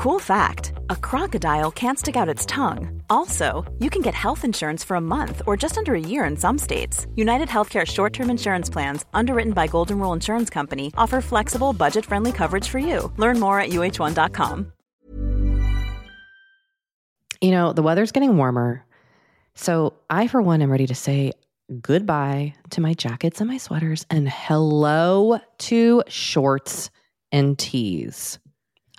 Cool fact a crocodile can't stick out its tongue. Also, you can get health insurance for a month or just under a year in some states. United Healthcare short term insurance plans, underwritten by Golden Rule Insurance Company, offer flexible, budget friendly coverage for you. Learn more at uh1.com. You know, the weather's getting warmer. So I, for one, am ready to say goodbye to my jackets and my sweaters and hello to shorts and tees.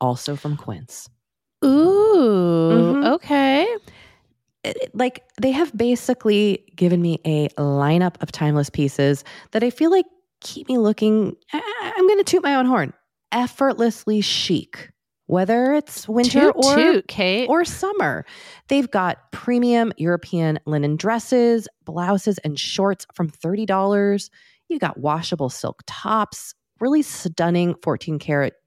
also from Quince. Ooh, Mhm. okay. it- like they have basically given me a lineup of timeless pieces that I feel like keep me looking. I- I'm going to toot my own horn. Effortlessly chic, whether it's winter Toot or toot, or summer. They've got premium European linen dresses, blouses, and shorts from $30. You got washable silk tops, really stunning 14 karat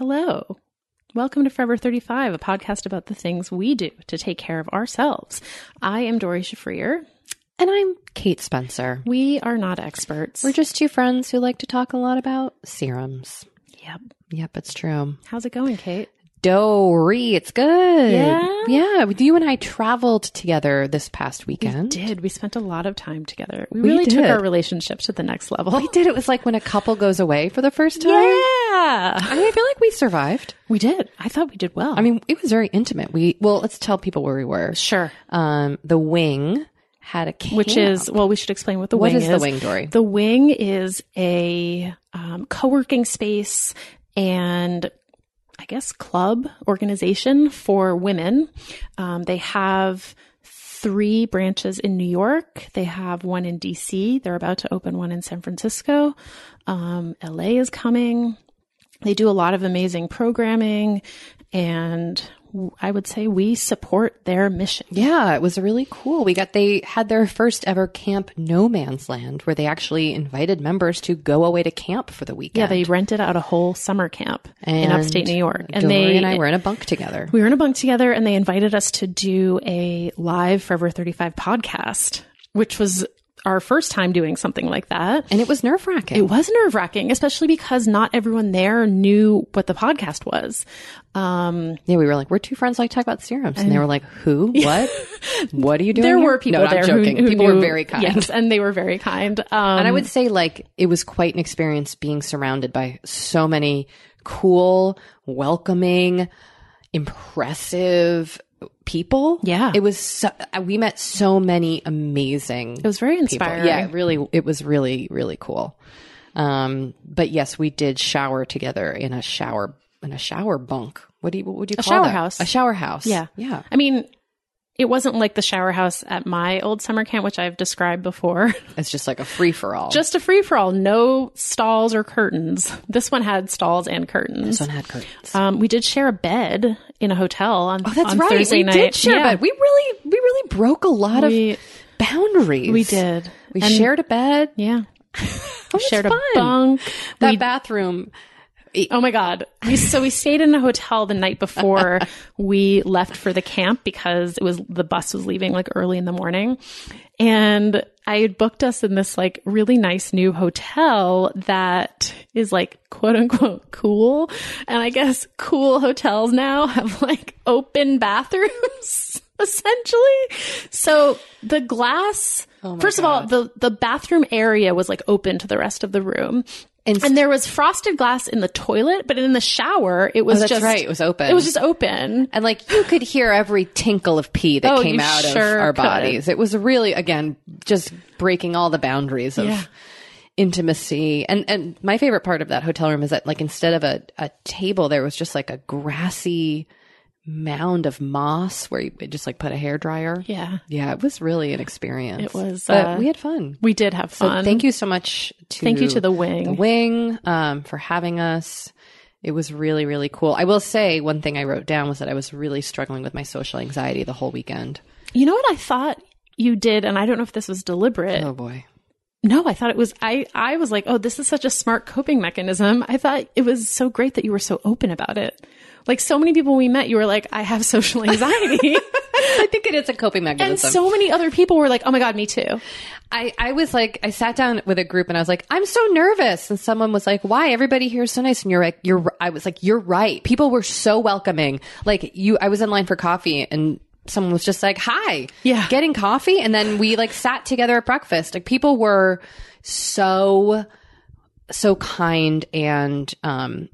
Hello. Welcome to Forever 35, a podcast about the things we do to take care of ourselves. I am Doree Shafrir. And I'm Kate Spencer. We are not experts. We're just two friends who like to talk a lot about serums. yep. Yep, it's true. How's it going, Kate? Doree, it's good. Yeah? Yeah. You and I traveled together this past weekend. We did. We spent a lot of time together. We, We really took our relationship to the next level. We did. It was like when a couple goes away for the first time. Yeah. I mean, I feel like we survived. We did. I thought we did well. I mean, it was very intimate. We well, let's tell people where we were. sure. Um, the wing had a camp. Which is, well, we should explain what the What wing is What is the wing, Doree? The wing is a um, co working space and I guess club organization for women. Um, they have three branches in New York. They have one in DC. They're about to open one in San Francisco. Um, LA is coming. They do a lot of amazing programming and I would say we support their mission. Yeah, it was really cool. We got they had their first ever camp No Man's Land where they actually invited members to go away to camp for the weekend. Yeah, they rented out a whole summer camp in upstate New York, and Doree they and I were in a bunk together. we were in a bunk together, and they invited us to do a live Forever Thirty Five podcast, which was our first time doing something like that. And it was nerve wracking. It was nerve wracking, especially because not everyone there knew what the podcast was. Um, Yeah, we were like, we're two friends like talk about serums, and they were like, who, what, what are you doing? there here? were people no, there I'm who- who, people knew- were very kind. Yes, and they were very kind. Um, And I would say, like, it was quite an experience being surrounded by so many cool, welcoming, impressive people. Yeah. It was, so, uh, we met so many amazing it was very people. inspiring. Yeah, it really, it was really, really cool. Um, but yes, we did shower together in a shower, in a shower bunk. What do you, what would you A call shower that? house. A shower house. Yeah. Yeah. I mean, it wasn't like the shower house at my old summer camp, which I've described before. It's just like a free for all. Just a free for all, no stalls or curtains. This one had stalls and curtains. this one had curtains. Um, we did share a bed in a hotel on, Oh, that's on right. Thursday we night. did share Yeah. bed. We really, we really broke a lot We- of boundaries. We did. We And- shared a bed. Yeah. It was Shared fun. a bunk. That We- bathroom. Oh my God. We, so we stayed in a hotel the night before we left for the camp because it was, the bus was leaving like early in the morning. And I had booked us in this like really nice new hotel that is like quote unquote cool. And I guess cool hotels now have like open bathrooms essentially. So the glass, first of all, the, the bathroom area was like open to the rest of the room. And- And there was frosted glass in the toilet, but in the shower, it was Oh, that's just right. It was open. It was just open. And like you could hear every tinkle of pee that Oh, came out sure of our could. bodies. It was really, again, just breaking all the boundaries of Yeah. intimacy. And and my favorite part of that hotel room is that like instead of a, a table, there was just like a grassy mound of moss where you just like put a hair dryer. Yeah, Yeah, it was really an experience. It was, But uh, we had fun. we did have So fun. thank you so much to Thank you to the wing. the wing um, for having us. It was really, really cool. I will say one thing I wrote down was that I was really struggling with my social anxiety the whole weekend. You know what I thought you did, and I don't know if this was deliberate. Oh boy. No, I thought it was. I I was like, oh, this is such a smart coping mechanism. I thought it was so great that you were so open about it. Like so many people we met, you were like, I have social anxiety, I think it is a coping mechanism. and so many other people were like, oh my god, me too. I, I was like, I sat down with a group and I was like, I'm so nervous. And someone was like, why? Everybody here is so nice. And you're like, you're, I was like, you're right. People were so welcoming. Like you, I was in line for coffee and someone was just like, hi. Yeah. Getting coffee. And then we like sat together at breakfast. Like people were so, so kind and, um,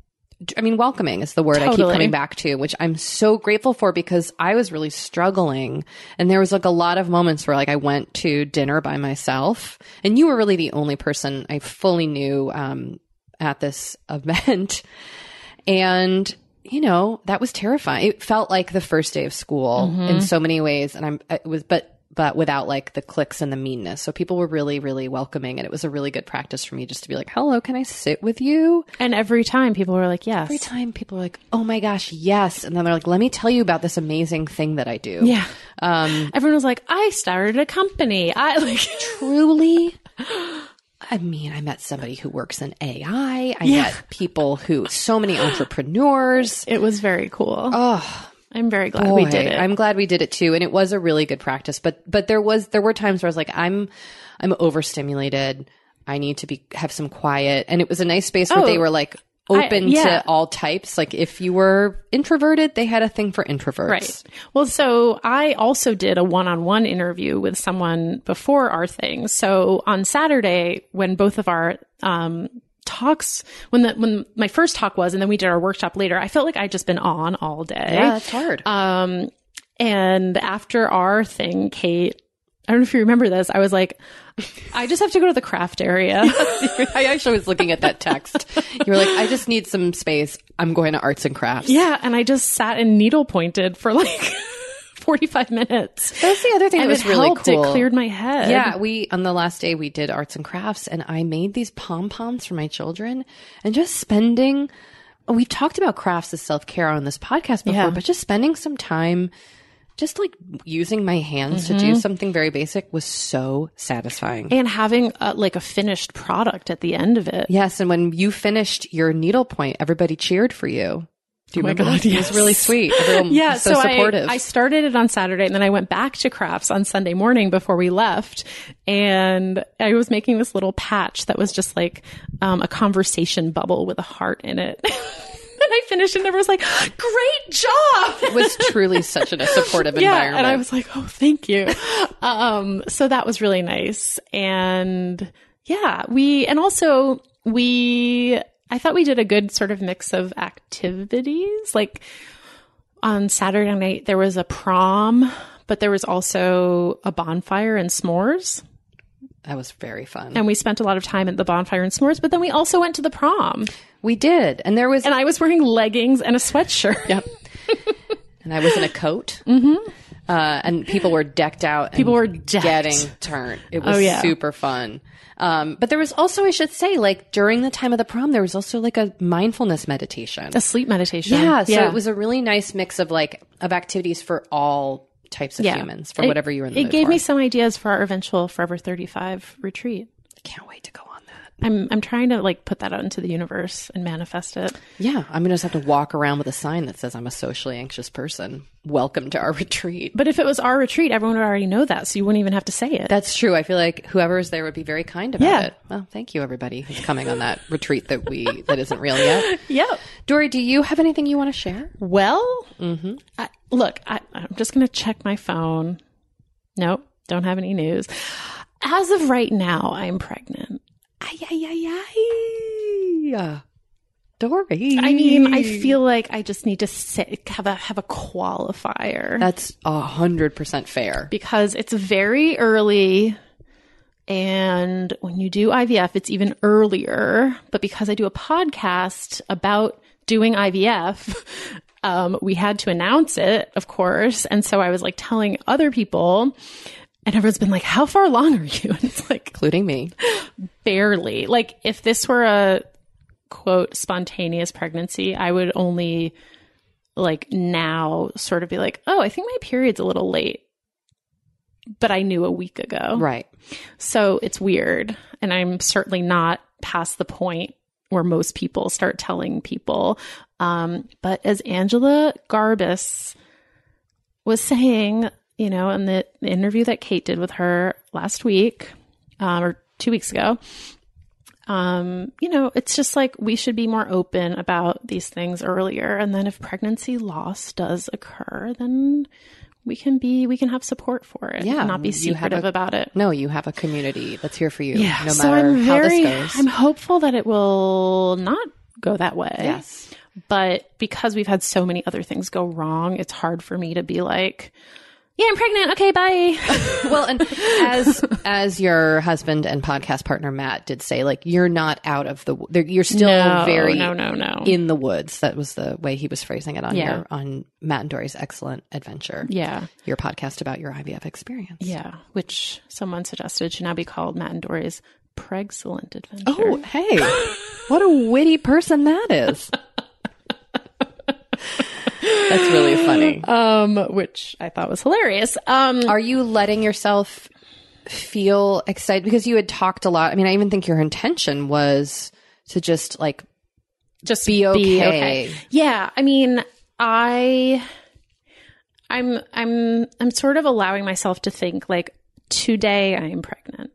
I mean, welcoming is the word I keep coming back to, which I'm so grateful for because I was really struggling. And there was like a lot of moments where like I went to dinner by myself and you were really the only person I fully knew, um, at this event. And, you know, that was terrifying. It felt like the first day of school in so many ways. And I'm, it was, but, but without like the cliques and the meanness. So people were really, really welcoming. And it was a really good practice for me just to be like, hello, can I sit with you? And every time people were like, yes, every time people were like, "Oh my gosh, yes," and then they're like, "Let me tell you about this amazing thing that I do." yeah. Um, Everyone was like, I started a company. I like, truly. I mean, I met somebody who works in AI. I Yeah. met people who, so many entrepreneurs. it was very cool. Oh, I'm very glad we did it. I'm glad we did it too, and it was a really good practice. But but there was there were times where I was like, I'm I'm overstimulated. I need to be have some quiet, and it was a nice space where Oh, they were like open I- yeah. to all types. Like if you were introverted, they had a thing for introverts. Right. Well, so I also did a one on one interview with someone before our thing. So on Saturday, when both of our, um, talks when the when my first talk was and then we did our workshop later i felt like i'd just been on all day Yeah, that's hard. um and after our thing kate i don't know if you remember this i was like i just have to go to the craft area I actually was looking at that text. You were like, I just need some space. I'm going to arts and crafts. yeah and i just sat and needle pointed for like 45 minutes That's the other thing and that was it really helped cool. it cleared my head Yeah, we on the last day we did arts and crafts, and I made these pom poms for my children, and just spending. We've talked about crafts as self care on this podcast before, Yeah. but just spending some time, just like using my hands to Mm-hmm. do something very basic was so satisfying. and having a, like a finished product at the end of it. yes, and when you finished your needlepoint, everybody cheered for you. Do you Oh my remember? God, that? It was really sweet. Everyone Yeah, was so, so, supportive. I, I started it on Saturday and then I went back to crafts on Sunday morning before we left. And I was making this little patch that was just like um, a conversation bubble with a heart in it. and I finished and everyone was like, great job. it was truly such a supportive yeah. environment. And I was like, oh, thank you. um, so that was really nice. And yeah, we, and also we, I thought we did a good sort of mix of activities. Like on Saturday night, there was a prom, but there was also a bonfire and s'mores. that was very fun. And we spent a lot of time at the bonfire and s'mores, but then we also went to the prom. we did, and there was And I was wearing leggings and a sweatshirt. Yep. and I was in a coat. Mm-hmm. Uh, and people were decked out. and People were decked. getting turned. It was Oh, yeah. super fun. Um, but there was also, I should say, like during the time of the prom, there was also like a mindfulness meditation. A sleep meditation. Yeah, so it was a really nice mix of like of activities for all types of Yeah. humans for It- whatever you were in the It gave for. me some ideas for our eventual Forever 35 retreat. I can't wait to go on. I'm I'm trying to like put that out into the universe and manifest it. Yeah, I'm gonna just have to walk around with a sign that says I'm a socially anxious person. Welcome to our retreat. But if it was our retreat, everyone would already know that, so you wouldn't even have to say it. That's true. I feel like whoever is there would be very kind about Yeah. it. Well, thank you everybody who's coming on that retreat that we that isn't real yet. yep. Doree, do you have anything you want to share? Well, mm-hmm. I, look, I, I'm just going to check my phone. Nope, don't have any news. As of right now, I'm pregnant. Ay, ay, ay, ay. Doree. I mean, I feel like I just need to sit, have a have a qualifier that's a hundred percent fair. because it's very early. And when you do IVF, it's even earlier. But because I do a podcast about doing IVF, um, we had to announce it, of course. And so I was like telling other people, and everyone's been like, How far along are you? And it's like, Including me. barely. Like, if this were a quote spontaneous pregnancy, I would only like now sort of be like, Oh, I think my period's a little late. But I knew a week ago. Right. So it's weird. And I'm certainly not past the point where most people start telling people. Um, but as Angela Garbes was saying, you know, in the, the interview that Kate did with her last week um, or two weeks ago, um, you know, it's just like we should be more open about these things earlier. And then if pregnancy loss does occur, then we can be, we can have support for it. Yeah, not be secretive a- about it. No, you have a community that's here for you. Yeah. No so I'm how very, this goes. I'm hopeful that it will not go that way. yes. But because we've had so many other things go wrong, it's hard for me to be like, yeah, I'm pregnant. Okay, bye. well, and as as your husband and podcast partner Matt did say, like you're not out of the you're still no, very no, no, no. in the woods. That was the way he was phrasing it on Yeah. your on Matt and Doree's excellent adventure. yeah. Your podcast about your IVF experience. Yeah. Which someone suggested should now be called Matt and Doree's Pregcellent Adventure. Oh, hey, what a witty person that is. That's really funny. Um, which I thought was hilarious. Um, Are you letting yourself feel excited because you had talked a lot? I mean, I even think your intention was to just like just be okay. Yeah, I mean, I I'm I'm I'm sort of allowing myself to think like today I am pregnant.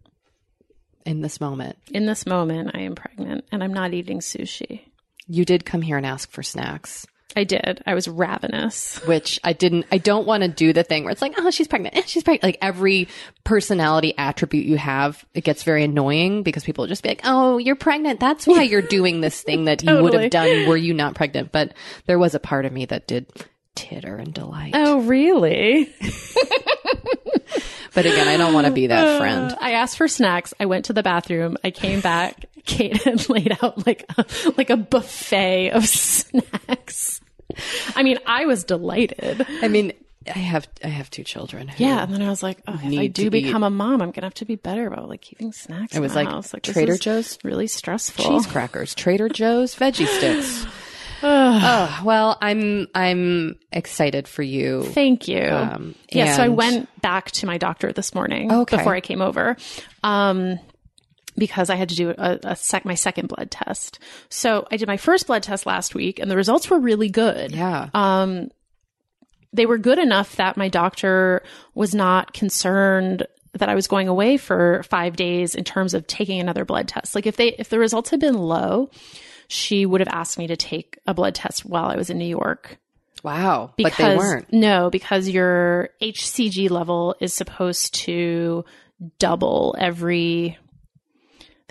in this moment. In this moment I am pregnant and I'm not eating sushi. You did come here and ask for snacks, I did. I was ravenous. which I didn't, I don't want to do the thing where it's like, oh, she's pregnant. Eh, She's pregnant. Like every personality attribute you have, it gets very annoying because people just be like, oh, you're pregnant. That's why you're doing this thing that you would have done were you not pregnant. But there was a part of me that did titter and delight. Oh, really? But again, I don't want to be that friend. I asked for snacks. I went to the bathroom. I came back. Kate had laid out like a, like a buffet of snacks. I mean, I was delighted. I mean, I have, I have two children. Yeah, and then I was like, oh, if I do eat. become a mom, I'm gonna have to be better about like keeping snacks. It in was like house. Like Trader Joe's really stressful. cheese crackers, Trader Joe's veggie sticks. oh, well, I'm I'm excited for you. Thank you. Um, yeah, so I went back to my doctor this morning Okay. before I came over. Um, because I had to do a, a sec, my second blood test. So I did my first blood test last week and the results were really good. Yeah. Um, they were good enough that my doctor was not concerned that I was going away for five days in terms of taking another blood test. Like if they, if the results had been low, she would have asked me to take a blood test while I was in New York wow. because but they weren't. no, because your HCG level is supposed to double every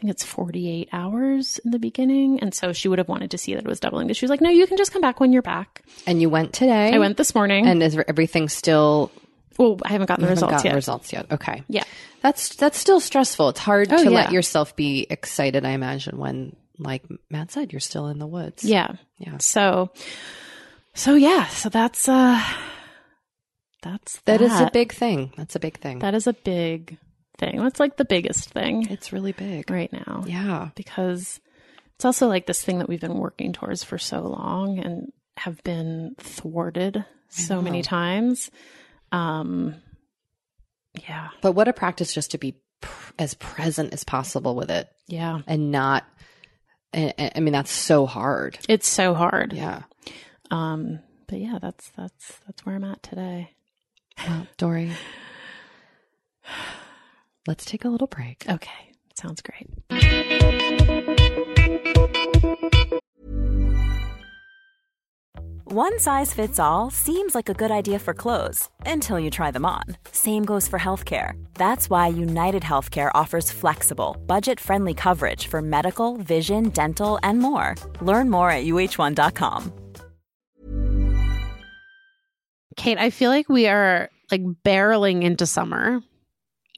think it's 48 hours in the beginning. And so she would have wanted to see that it was doubling. But she was like, no, you can just come back when you're back. And you went today. I went this morning. And is everything still well, I haven't gotten the results gotten yet. results yet? Okay. Yeah. That's that's still stressful. It's hard Oh, to yeah. let yourself be excited. I imagine when, like Matt said, you're still in the woods. Yeah. Yeah. So, so yeah. So that's, uh, that's, that is a big thing. That's a big thing. that is a big thing. That's like the biggest thing it's really big. right now. Yeah. because it's also like this thing that we've been working towards for so long and have been thwarted so many times. Um, yeah. But what a practice just to be pr- as present as possible with it Yeah. and not. I, I mean, that's so hard. It's so hard. Yeah. Um, but yeah, that's that's that's where I'm at today. Well, Dory, let's take a little break. Okay. Sounds great. One size fits all seems like a good idea for clothes until you try them on. Same goes for healthcare. That's why United Healthcare offers flexible, budget friendly coverage for medical, vision, dental, and more. Learn more at uh1.com. Kate, I feel like we are like barreling into summer.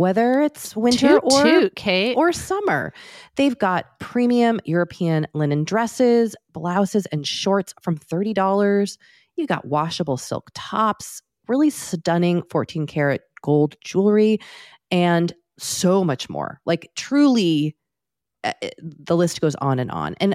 whether it's winter Toot, or toot, Kate. or summer. They've got premium European linen dresses, blouses, and shorts from $30. You got washable silk tops, really stunning 14 karat gold jewelry, and so much more. Like, truly, uh, the list goes on and on. And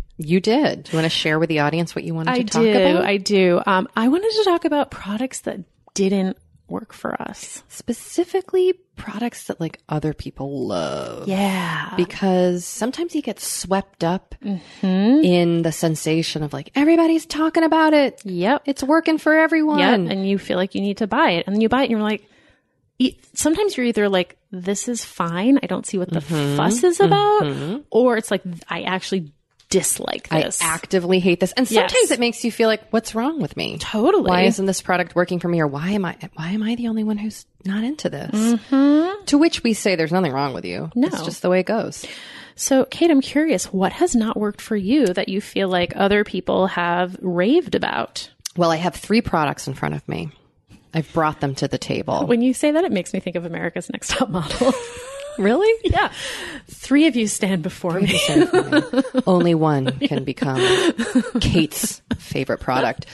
You did. Do you want to share with the audience what you wanted I to talk do. about? I do. Um, I wanted to talk about products that didn't work for us. Specifically, products that like other people love. Yeah. Because sometimes you get swept up hmm in the sensation of like, everybody's talking about it. Yep. It's working for everyone. Yep. And you feel like you need to buy it. And then you buy it and you're like, sometimes you're either like, this is fine. I don't see what the Mm-hmm. fuss is about. Or it's like, I actually dislike this. I actively hate this. And sometimes Yes. it makes you feel like, what's wrong with me? totally. Why isn't this product working for me? Or why am I, why am I the only one who's not into this? Mm-hmm. To which we say there's nothing wrong with you. No. It's just the way it goes. So, Kate, I'm curious, what has not worked for you that you feel like other people have raved about? Well, I have three products in front of me. I've brought them to the table. When you say that, it makes me think of America's Next Top Model. really? yeah. Three of you stand before me. Only one can become Kate's favorite product.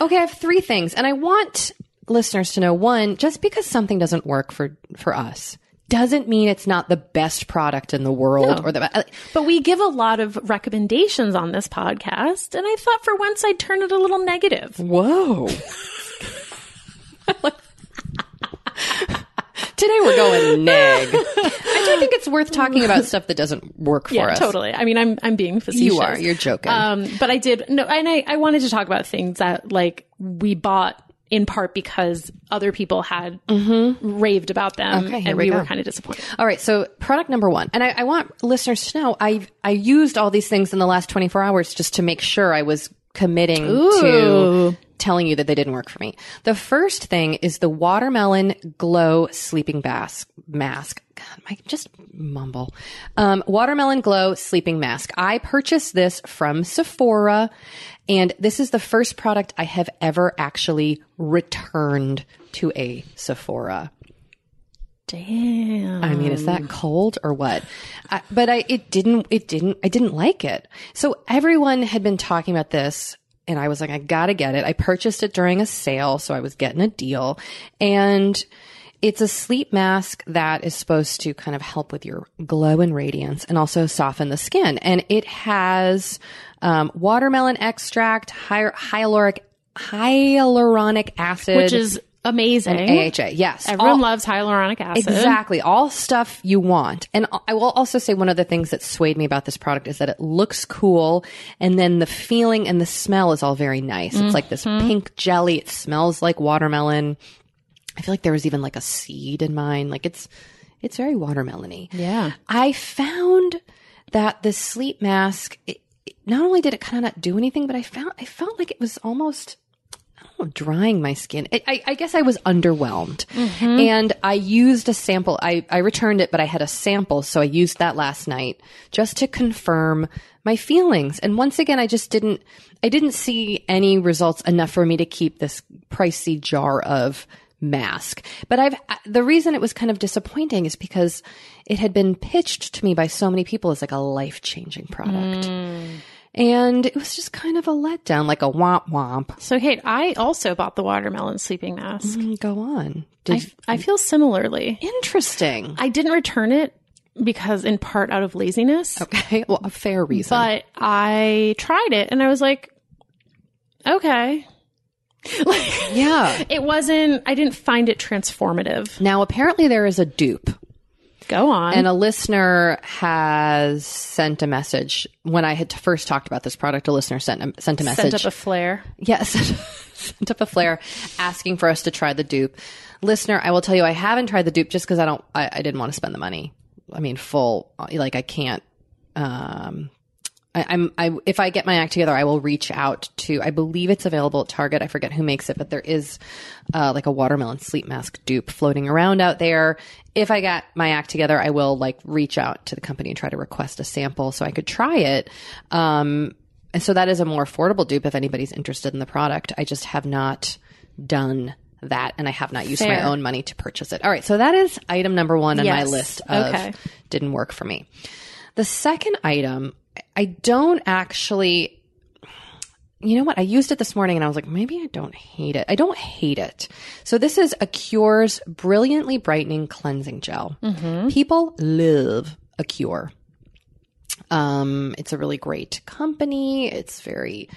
Okay, I have three things, and I want listeners to know one, just because something doesn't work for for us doesn't mean it's not the best product in the world No. or the be- uh, But we give a lot of recommendations on this podcast, and I thought for once I'd turn it a little negative. Whoa. Today we're going neg. I do think it's worth talking about stuff that doesn't work for Yeah, us. totally. I mean, I'm I'm being facetious. You are. You're joking. Um, but I did no, and I I wanted to talk about things that like we bought in part because other people had raved about them, Okay, and we we, go. were kind of disappointed. All right, so product number one, and I, I want listeners to know I I used all these things in the last 24 hours just to make sure I was committing to telling you that they didn't work for me. The first thing is the watermelon glow sleeping mask. Mask. God, I just mumble. Um, watermelon glow sleeping mask. I purchased this from Sephora, and this is the first product I have ever actually returned to a Sephora. Damn. I mean, is that cold or what? I, but I, it didn't, it didn't, I didn't like it. So everyone had been talking about this and I was like, I gotta get it. I purchased it during a sale. So I was getting a deal and it's a sleep mask that is supposed to kind of help with your glow and radiance and also soften the skin. And it has um, watermelon extract, hy- hyaluronic hyaluronic acid, Which is amazing. AHA. Yes, Everyone All- loves hyaluronic acid. Exactly. All stuff you want. And I will also say one of the things that swayed me about this product is that it looks cool. And then the feeling and the smell is all very nice. It's like this mm-hmm. pink jelly. It smells like watermelon. I feel like there was even like a seed in mine. Like it's, it's very watermelony. Yeah. I found that the sleep mask, it- not only did it kind of not do anything, but I found, I felt like it was almost, Drying my skin. I, I, I guess I was underwhelmed. Mm-hmm. And I used a sample. I, I returned it, but I had a sample. So I used that last night just to confirm my feelings. And once again, I just didn't, I didn't see any results enough for me to keep this pricey jar of mask. But I've, the reason it was kind of disappointing is because it had been pitched to me by so many people as like a life changing product. Mm. And it was just kind of a letdown, like a womp womp. So, Kate, I also bought the watermelon sleeping mask. Mm, Go on. I, Did, I feel similarly. interesting. I didn't return it because, in part, out of laziness. Okay. Well, a fair reason. But I tried it and I was like, okay. like, yeah. it wasn't, I didn't find it transformative. Now, apparently there is a dupe. Go on. And a listener has sent a message when I had first talked about this product. A listener sent a, sent a message. Sent up a flare. Yes, sent up a flare asking for us to try the dupe. Listener, I will tell you, I haven't tried the dupe just because I don't, I, I didn't want to spend the money. I mean, full, like I can't, um, I, I'm, I, if I get my act together, I will reach out to, I believe it's available at Target. I forget who makes it, but there is, uh, like a watermelon sleep mask dupe floating around out there. If I get my act together, I will like reach out to the company and try to request a sample so I could try it. Um, and so that is a more affordable dupe if anybody's interested in the product. I just have not done that and I have not used my own money to purchase it. All right. So that is item number one on my list of Okay. didn't work for me. The second item, I don't actually, you know what? I used it this morning and I was like, maybe I don't hate it. I don't hate it. So this is Acure's brilliantly brightening cleansing gel. People love a Cure. Um, it's a really great company. It's very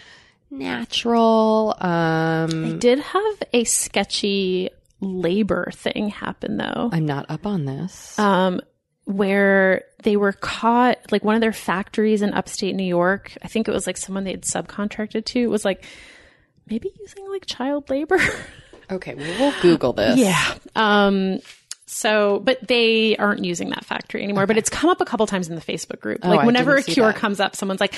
natural. Um, I did have a sketchy labor thing happen though. I'm not up on this. um, where they were caught, like one of their factories in upstate New York. I think it was like someone they'd subcontracted to. Was like maybe using like child labor. okay, well, we'll Google this. yeah. Um. So, but they aren't using that factory anymore. But it's come up a couple times in the Facebook group. like Oh, I whenever Acure that. comes up, someone's like,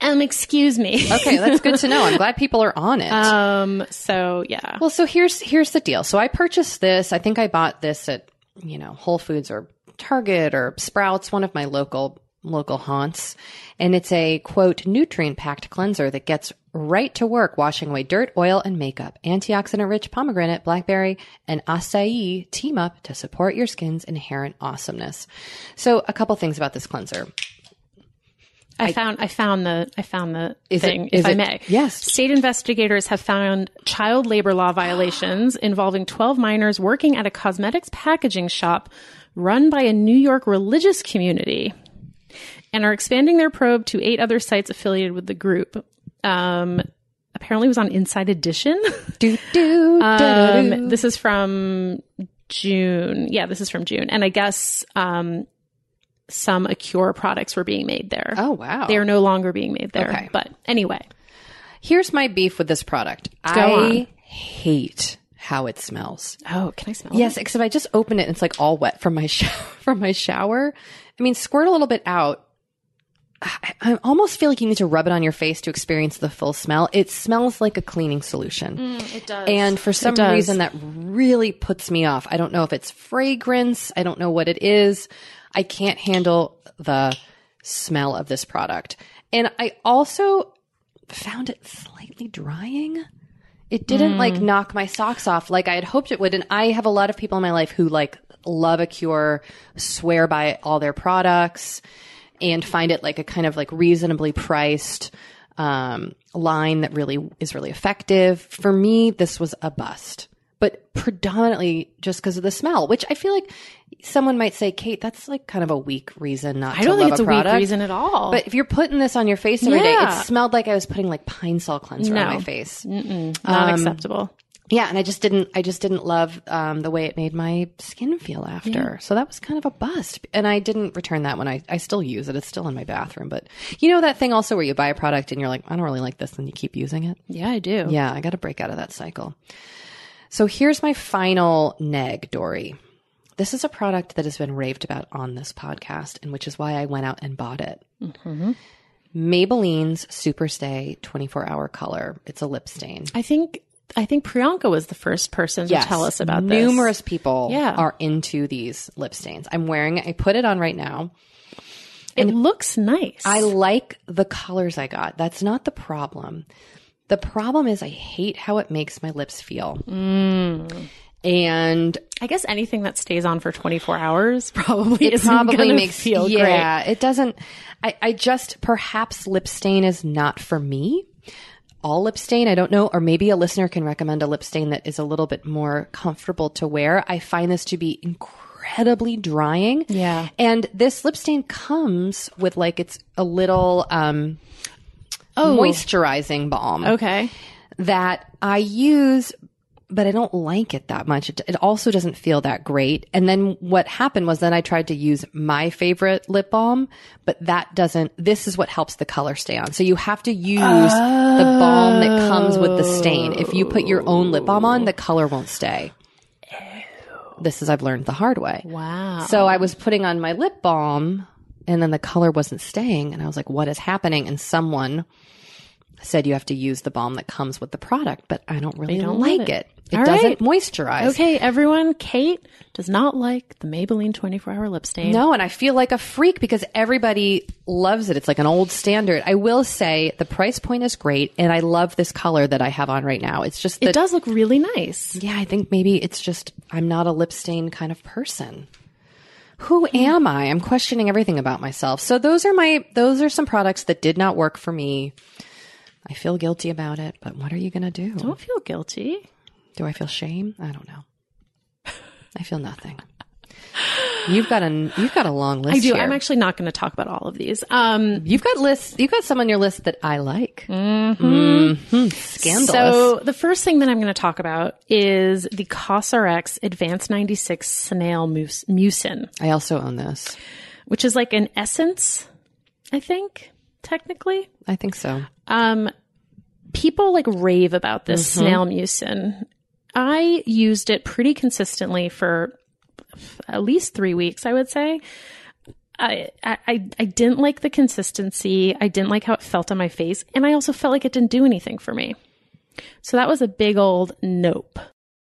"Um, excuse me." Okay, that's good to know. I'm glad people are on it. Um. So yeah. Well, so here's here's the deal. So I purchased this. I think I bought this at you know Whole Foods or Target or Sprouts, one of my local local haunts, and it's a quote nutrient packed cleanser that gets right to work washing away dirt, oil, and makeup. Antioxidant rich pomegranate, blackberry, and acai team up to support your skin's inherent awesomeness. So a couple things about this cleanser. I, found I found the I found the it- thing, if I it- may. yes. State investigators have found child labor law violations involving 12 minors working at a cosmetics packaging shop run by a New York religious community and are expanding their probe to eight other sites affiliated with the group. Um, apparently it was on Inside Edition. Do do um, this is from June. Yeah, this is from June. And I guess um, some Acure products were being made there. Oh wow. They are no longer being made there. Okay. But anyway, Here's my beef with this product. Go I on. hate how it smells. oh, can I smell? Yes, except I just open it and it's like all wet from my shower. From my shower. I mean, squirt a little bit out. I, I almost feel like you need to rub it on your face to experience the full smell. It smells like a cleaning solution. Mm, it does. And for some reason, that really puts me off. I don't know if it's fragrance. I don't know what it is. I can't handle the smell of this product. And I also found it slightly drying. It didn't like knock my socks off like I had hoped it would. And I have a lot of people in my life who like love Acure, swear by all their products, and find it like a kind of like reasonably priced um, line that really is really effective. For me, this was a bust. But predominantly just because of the smell, which I feel like someone might say, Kate, that's like kind of a weak reason not I don't think it's a, product. weak reason at all. But if you're putting this on your face every day, Yeah. it smelled like I was putting like pine sol cleanser No. on my face. Mm-mm, not Um, acceptable. Yeah, and I just didn't. I just didn't love um, the way it made my skin feel after. So that was kind of a bust. And I didn't return that one. I. I still use it. It's still in my bathroom. But you know that thing also where you buy a product and you're like, I don't really like this, and you keep using it. Yeah, I do. Yeah, I got to break out of that cycle. So here's my final neg, Doree. This is a product that has been raved about on this podcast, and which is why I went out and bought it. Mm-hmm. Maybelline's Superstay 24 Hour Color. It's a lip stain. I think I think Priyanka was the first person to tell us about this. Numerous people Yeah. are into these lip stains. I'm wearing it. I put it on right now. It looks nice. I like the colors I got. That's not the problem. The problem is I hate how it makes my lips feel. Mm. And I guess anything that stays on for 24 hours probably it isn't probably gonna makes feel great. yeah it doesn't I, I just perhaps lip stain is not for me all lip stain i don't know or maybe a listener can recommend a lip stain that is a little bit more comfortable to wear i find this to be incredibly drying Yeah. and this lip stain comes with like it's a little um Oh. moisturizing balm Okay. that I use, but I don't like it that much. It, it also doesn't feel that great. And then what happened was then I tried to use my favorite lip balm, but that doesn't, this is what helps the color stay on. So you have to use the balm that comes with the stain. If you put your own lip balm on, the color won't stay. This is, I've learned the hard way. Wow. So I was putting on my lip balm and then the color wasn't staying. And I was like, what is happening? And someone said you have to use the balm that comes with the product, but I don't really don't like it. it. It doesn't right. moisturize. Okay, everyone, Kate does not like the Maybelline 24 hour lip stain. No, and I feel like a freak because everybody loves it. It's like an old standard. I will say the price point is great, and I love this color that I have on right now. It's just It does look really nice. yeah, I think maybe it's just I'm not a lip stain kind of person. Who am I? I'm questioning everything about myself. So those are my those are some products that did not work for me. I feel guilty about it, but what are you going to do? Don't feel guilty. Do I feel shame? I don't know. I feel nothing. You've got a you've got a long list. I do. Here. I'm actually not going to talk about all of these. Um, You've got lists. You've got some on your list that I like. Mm-hmm. Scandalous. So the first thing that I'm going to talk about is the COSRX Advanced 96 Snail Mus- Mucin, I also own this. which is like an essence, I think, technically. I think so. Um, people like rave about this snail mucin. I used it pretty consistently for at least three weeks, I would say. I, I I didn't like the consistency. I didn't like how it felt on my face, and I also felt like it didn't do anything for me. So that was a big old nope.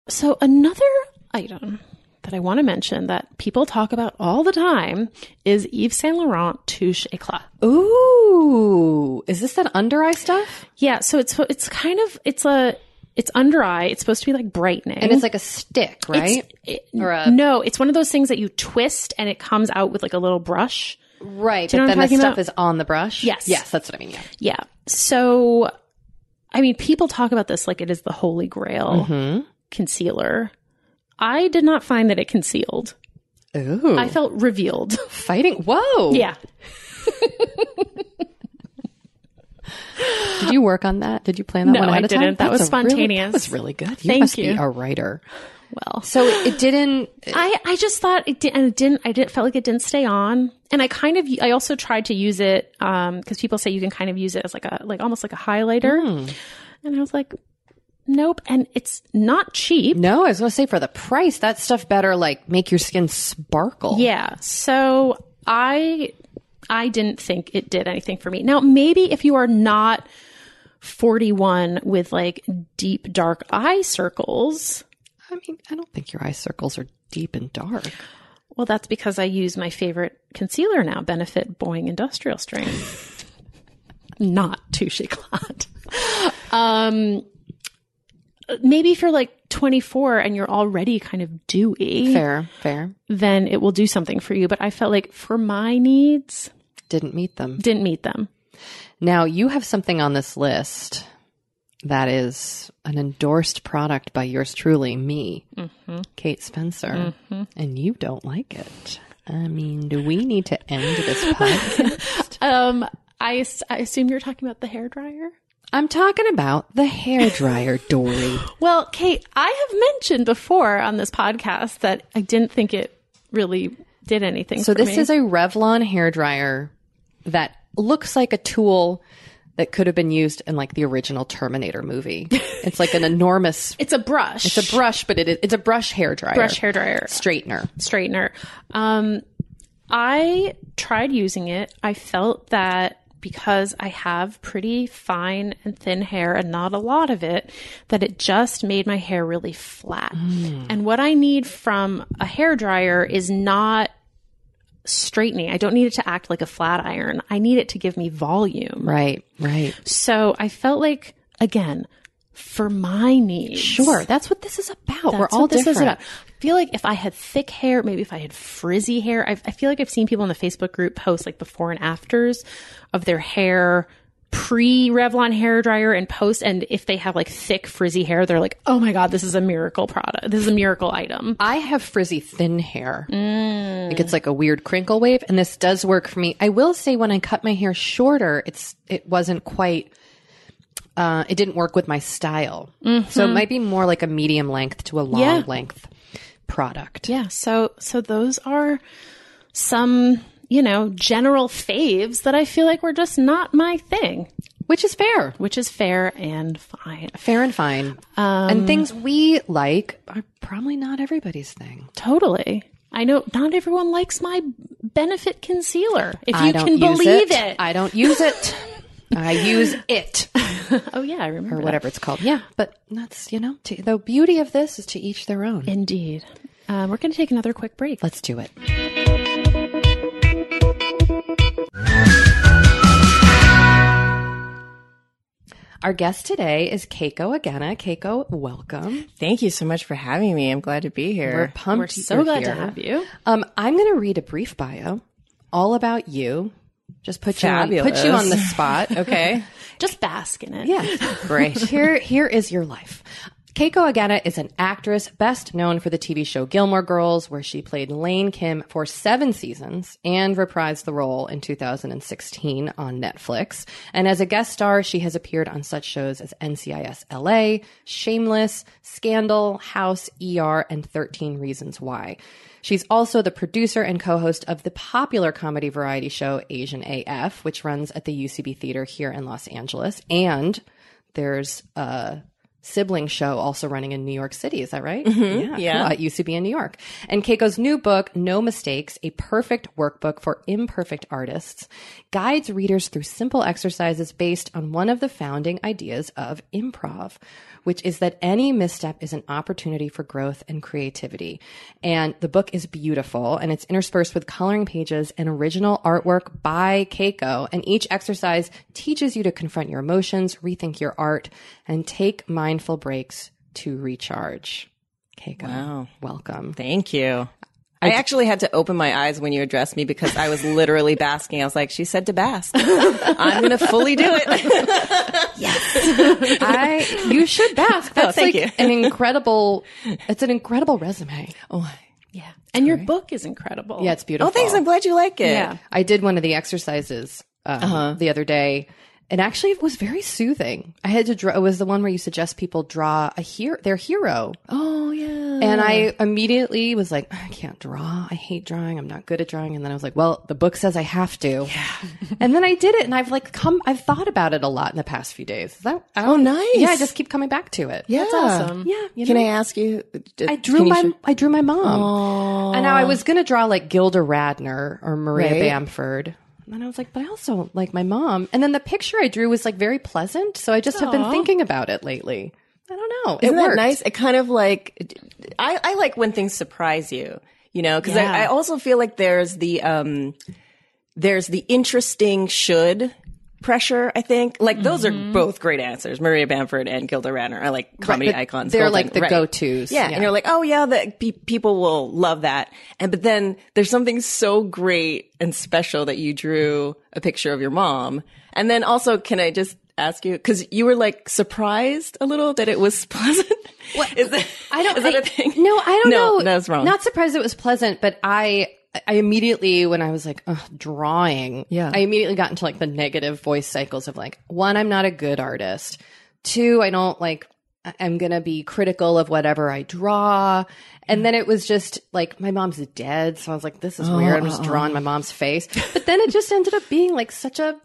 So another item that I want to mention that people talk about all the time is Yves Saint Laurent Touche Eclat. Ooh, is this that under eye stuff? Yeah, so it's it's kind of it's a it's under eye. It's supposed to be like brightening, And it's like a stick, right? It- or a- no, it's one of those things that you twist and it comes out with like a little brush. right. you know but then the stuff about? is on the brush. Yes. Yes, that's what I mean. Yeah. Yeah. So, I mean, people talk about this like it is the holy grail Mm-hmm. concealer. I did not find that it concealed. Ooh. I felt revealed. fighting. Whoa. yeah. Did you work on that? Did you plan that No, one ahead I of time? didn't. That was a really- spontaneous. that was really good. You Thank must you. be a writer. Well, So it didn't. I, I just thought it did, and it didn't, I didn't, felt like it didn't stay on. And I kind of, I also tried to use it, um, cause people say you can kind of use it as like a, like almost like a highlighter. Hmm. And I was like, nope. And it's not cheap. No, I was going to say for the price, that stuff better like make your skin sparkle. Yeah. So I, I didn't think it did anything for me. Now, maybe if you are not 41 with like deep dark eye circles, I mean, I don't think your eye circles are deep and dark. well, that's because I use my favorite concealer now, Benefit Boi-ing Industrial Strength. not Touche Eclat. Um, maybe if you're like 24 and you're already kind of dewy, Fair, fair. then it will do something for you. But I felt like for my needs, Didn't meet them. didn't meet them. Now you have something on this list That is an endorsed product by yours truly, me, Kate Spencer, and you don't like it. I mean, do we need to end this podcast? Um, I assume you're talking about the hair dryer. I'm talking about the hair dryer, Doree. Well, Kate, I have mentioned before on this podcast that I didn't think it really did anything. So this me. is a Revlon hair dryer that looks like a tool that could have been used in like the original Terminator movie. It's like an enormous. it's a brush. It's a brush, but it is it's a brush hair dryer. brush hair dryer straightener. straightener. Um, I tried using it. I felt that because I have pretty fine and thin hair and not a lot of it, that it just made my hair really flat. And what I need from a hair dryer is not straightening. I don't need it to act like a flat iron. I need it to give me volume. Right, right. So I felt like, again, for my needs. Sure, that's what this is about. We're all this different. is about. I feel like if I had thick hair, maybe if I had frizzy hair, I've, I feel like I've seen people in the Facebook group post like before and afters of their hair pre Revlon hair dryer and post. And if they have like thick frizzy hair, they're like, oh my God, this is a miracle product. This is a miracle item. I have frizzy thin hair. It gets like a weird crinkle wave, and this does work for me. I will say when I cut my hair shorter, it's it wasn't quite. Uh, it didn't work with my style, so it might be more like a medium length to a long Yeah. length product. Yeah. So, so those are some, you know, general faves that I feel like were just not my thing, which is fair, which is fair and fine. fair and fine. and things we like are probably not everybody's thing. Totally. I know not everyone likes my benefit concealer. If you I don't can believe it. it. I don't use it. I use it. oh yeah, I remember. or that. whatever it's called. Yeah, but that's you know to, the beauty of this is to each their own. Indeed. Uh, we're going to take another quick break. Let's do it. Our guest today is Keiko Agena. Keiko, welcome. Thank you so much for having me. I'm glad to be here. We're pumped. We're so you're glad here. to have you. Um, I'm going to read a brief bio, all about you. Just put you on, put you on the spot. okay. Just bask in it. Yeah. Great. Here, here is your life. Keiko Agena is an actress best known for the TV show Gilmore Girls, where she played Lane Kim for seven seasons and reprised the role in 2016 on Netflix. And as a guest star, she has appeared on such shows as NCIS LA, Shameless, Scandal, House, ER, and 13 Reasons Why. She's also the producer and co-host of the popular comedy variety show Asian AF, which runs at the UCB Theater here in Los Angeles. And there's a sibling show also running in New York City. Is that right? Yeah. yeah. cool, at UCB in New York. And Keiko's new book, No Mistakes, a perfect workbook for imperfect artists, guides readers through simple exercises based on one of the founding ideas of improv, which is that any misstep is an opportunity for growth and creativity. And the book is beautiful and it's interspersed with coloring pages and original artwork by Keiko. And each exercise teaches you to confront your emotions, rethink your art, and take mindful breaks to recharge. Keiko, Wow. welcome. Thank you. I actually had to open my eyes when you addressed me because I was literally basking. I was like, she said to bask. I'm going to fully do it. Yes. I you should bask. That's thank like you. an incredible. It's an incredible resume. oh, Yeah. And your book is incredible. Yeah, it's beautiful. oh, thanks. I'm glad you like it. Yeah. I did one of the exercises um, the other day, and actually it was very soothing. I had to draw. It was the one where you suggest people draw a hero, their hero, Oh, yeah. and I immediately was like, I can't draw. I hate drawing. I'm not good at drawing. And then I was like, well, the book says I have to. Yeah. and then I did it, and I've like come. I've thought about it a lot in the past few days. Is that? Oh, nice. Yeah, I just keep coming back to it. yeah. That's awesome. Yeah. You Can? I ask you? I drew my show- I drew my mom. And now I was gonna draw like Gilda Radner or Maria Right. Bamford. And then I was like, but I also like my mom. And then the picture I drew was like very pleasant. So I just have been thinking about it lately. I don't know. Isn't it that worked. nice? It kind of like, I, I like when things surprise you, you know, because Yeah. I, I also feel like there's the, um, there's the interesting should pressure, I think. Like those are mm-hmm. both great answers. Maria Bamford and Gilda Radner are like comedy but icons. they're golden- like the right. go-tos. Yeah, Yeah. And you're like, oh yeah, that pe- people will love that. And, but then there's something so great and special that you drew a picture of your mom. And then also, can I just, ask you because you were like surprised a little that it was pleasant. What is that? I don't. Is that a thing? No, I don't No, know. that's wrong. Not surprised it was pleasant, but I, I immediately when I was like, Ugh, drawing. Yeah. I immediately got into like the negative voice cycles of like, one, I'm not a good artist. Two, I don't like. I- I'm gonna be critical of whatever I draw. And then it was just like my mom's dead, so I was like, "This is weird." I'm just oh, uh-uh. drawing my mom's face, but then it just ended up being like such a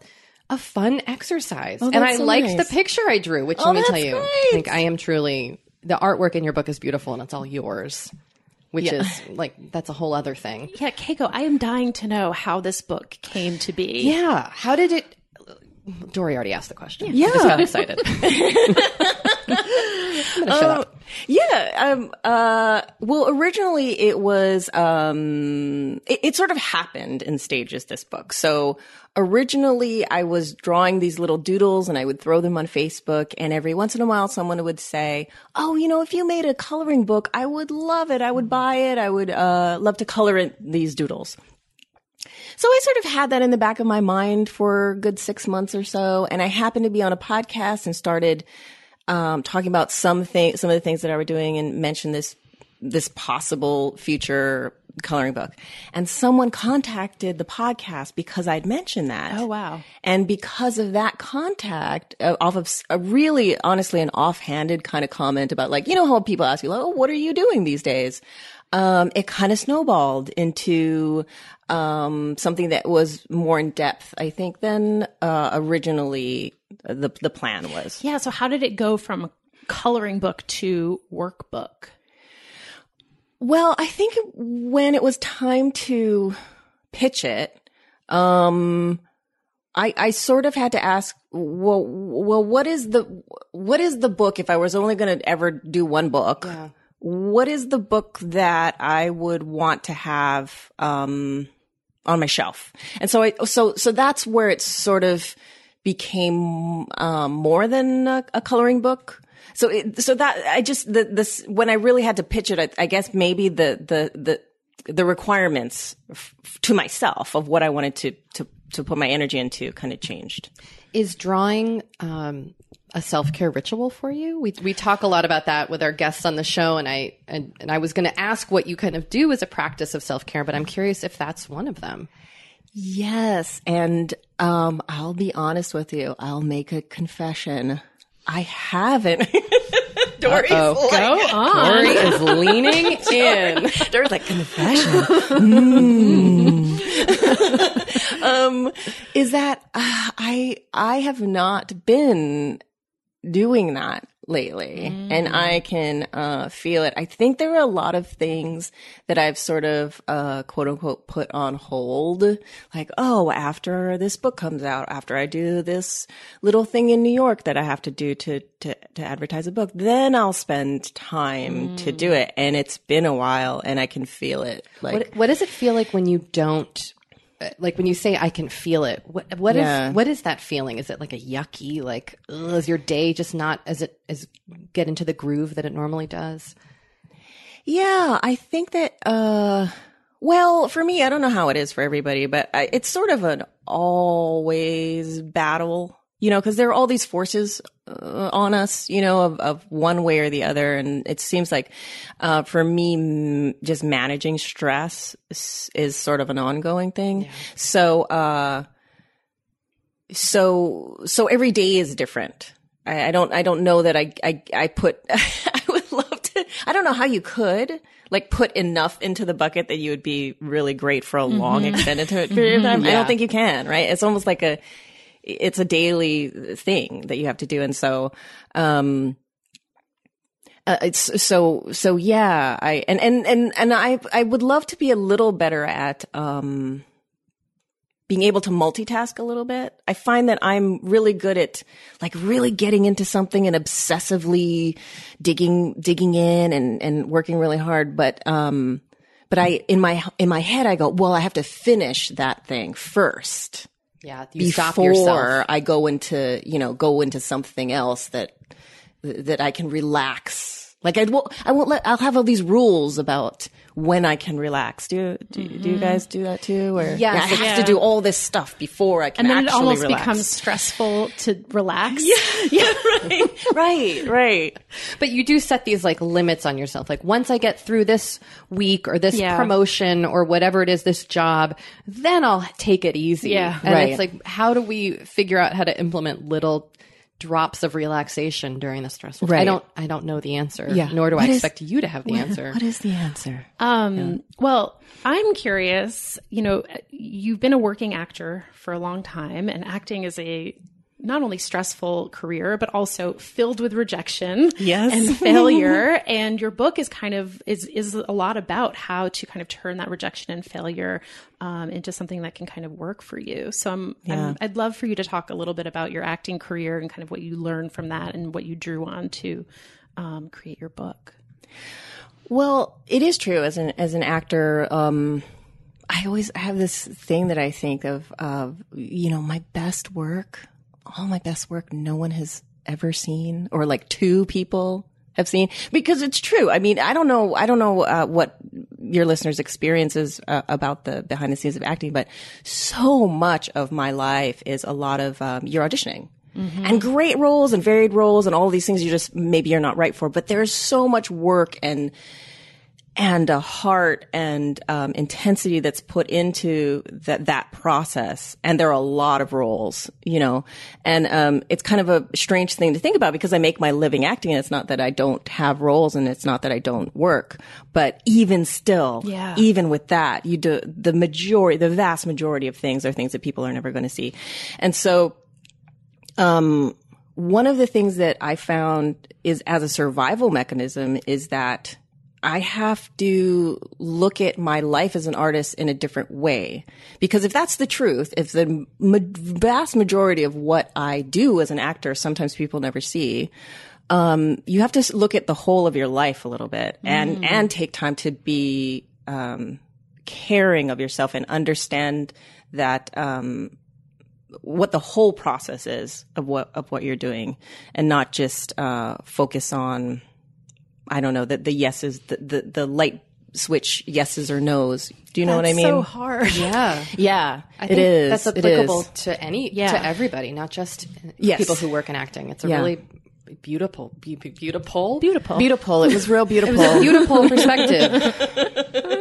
a fun exercise, oh, and I so liked nice. the picture I drew. Which Oh, let me tell you, I great. think I am truly the artwork in your book is beautiful and it's all yours, which is like that's a whole other thing. Yeah, Keiko, I am dying to know how this book came to be. Yeah, how did it? Doree already asked the question. Yeah, I just got excited. I'm gonna shut up. Yeah. Um, uh, well, originally it was, um, it, it sort of happened in stages, this book. So originally I was drawing these little doodles and I would throw them on Facebook. And every once in a while, someone would say, Oh, you know, if you made a coloring book, I would love it. I would buy it. I would, uh, love to color in these doodles. So I sort of had that in the back of my mind for a good six months or so. And I happened to be on a podcast and started, um, talking about some thing, some of the things that I were doing and mentioned this, this possible future coloring book. And someone contacted the podcast because I'd mentioned that. Oh, wow. And because of that contact, uh, off of a really, honestly, an offhanded kind of comment about like, you know how people ask you, like, oh, what are you doing these days? Um, it kind of snowballed into, um, something that was more in depth, I think, than, uh, originally the, the plan was. Yeah, so how did it go from a coloring book to workbook? Well, I think when it was time to pitch it, um, I, I sort of had to ask, well, well, what is the, what is the book if I was only going to ever do one book? What is the book that I would want to have, um, on my shelf? And so I, so, so that's where it sort of became, um, more than a, a coloring book. So, it, so that I just the this when I really had to pitch it, I, I guess maybe the the the the requirements f- to myself of what I wanted to to to put my energy into kind of changed. Is drawing um, a self care ritual for you? We we talk a lot about that with our guests on the show, and I and, and I was going to ask what you kind of do as a practice of self care, but I'm curious if that's one of them. Yes, and um, I'll be honest with you. I'll make a confession. I haven't. Doree's like, Go on. Doree is leaning in. Doree's like confession. Mm. um, is that uh, I I have not been doing that lately and I can uh feel it. I think there are a lot of things that I've sort of uh quote unquote put on hold. Like, oh, after this book comes out, after I do this little thing in New York that I have to do to to to advertise a book, then I'll spend time to do it. And it's been a while and I can feel it. Like What, what does it feel like when you don't? Like when you say I can feel it, what what is Yeah. what is that feeling? Is it like a yucky, like ugh, is your day just not as it as get into the groove that it normally does? Yeah, I think that, uh, well, for me, I don't know how it is for everybody, but I, it's sort of an always battle, you know, because there are all these forces uh, on us, you know, of, of one way or the other. And it seems like, uh, for me, m- just managing stress is, is sort of an ongoing thing. So, uh, so, so every day is different. I, I don't, I don't know that I, I, I put, I would love to, I don't know how you could like put enough into the bucket that you would be really great for a long extended period of time. I don't think you can, right? It's almost like a, it's a daily thing that you have to do. And so, um, uh, it's so so yeah i and and and and i i would love to be a little better at um being able to multitask a little bit. I find that I'm really good at like really getting into something and obsessively digging, digging in and, and working really hard. But, um, but I, in my, in my head, I go, well, I have to finish that thing first Yeah, before. I go into, you know, go into something else that, that I can relax Like I won't, I won't let, I'll have all these rules about when I can relax. Do, do, do you mm-hmm. guys do that too? Or Yes. Yeah, I have Yeah. to do all this stuff before I can relax. and then it almost relax. becomes stressful to relax. Yeah. Right, right, right. But you do set these like limits on yourself. Like once I get through this week or this Yeah. promotion or whatever it is, this job, then I'll take it easy. Yeah. And Right. it's like, how do we figure out how to implement little drops of relaxation during the stressful? I don't, I don't know the answer. Yeah. Nor do What I is- expect you to have the answer. What is the answer? Um, Well, I'm curious. You know, you've been a working actor for a long time, and acting is a not only stressful career but also filled with rejection Yes. and failure and your book is kind of is is a lot about how to kind of turn that rejection and failure um, into something that can kind of work for you so I'm, I'm i'd love for you to talk a little bit about your acting career and kind of what you learned from that and what you drew on to um, create your book Well, it is true as an as an actor. Um, I always have this thing that I think of. Of you know, my best work, all my best work, no one has ever seen, or like two people have seen, because it's true. I mean, I don't know, I don't know uh, what your listeners' experiences uh, about the behind the scenes of acting, but so much of my life is a lot of um, you're auditioning and great roles and varied roles and all these things you just maybe you're not right for. But there's so much work and and a heart and um, intensity that's put into that that process. And there are a lot of roles, you know, and um, it's kind of a strange thing to think about because I make my living acting. And it's not that I don't have roles, and it's not that I don't work, but even still, Yeah. even with that, you do the majority, the vast majority of things are things that people are never going to see, and so um, one of the things that I found is as a survival mechanism is that I have to look at my life as an artist in a different way. Because if that's the truth, if the ma- vast majority of what I do as an actor, sometimes people never see, um, you have to look at the whole of your life a little bit and, and take time to be, um, caring of yourself and understand that, um, what the whole process is of what of what you're doing, and not just uh, focus on, I don't know, that the yeses, the, the the light switch yeses or nos. Do you know what I mean? so hard Yeah. yeah, I think is. That's applicable is. to any, Yeah. to everybody, not just Yes. people who work in acting. It's a Yeah. really beautiful, be- be- beautiful, beautiful Beautiful. It was real beautiful. beautiful perspective.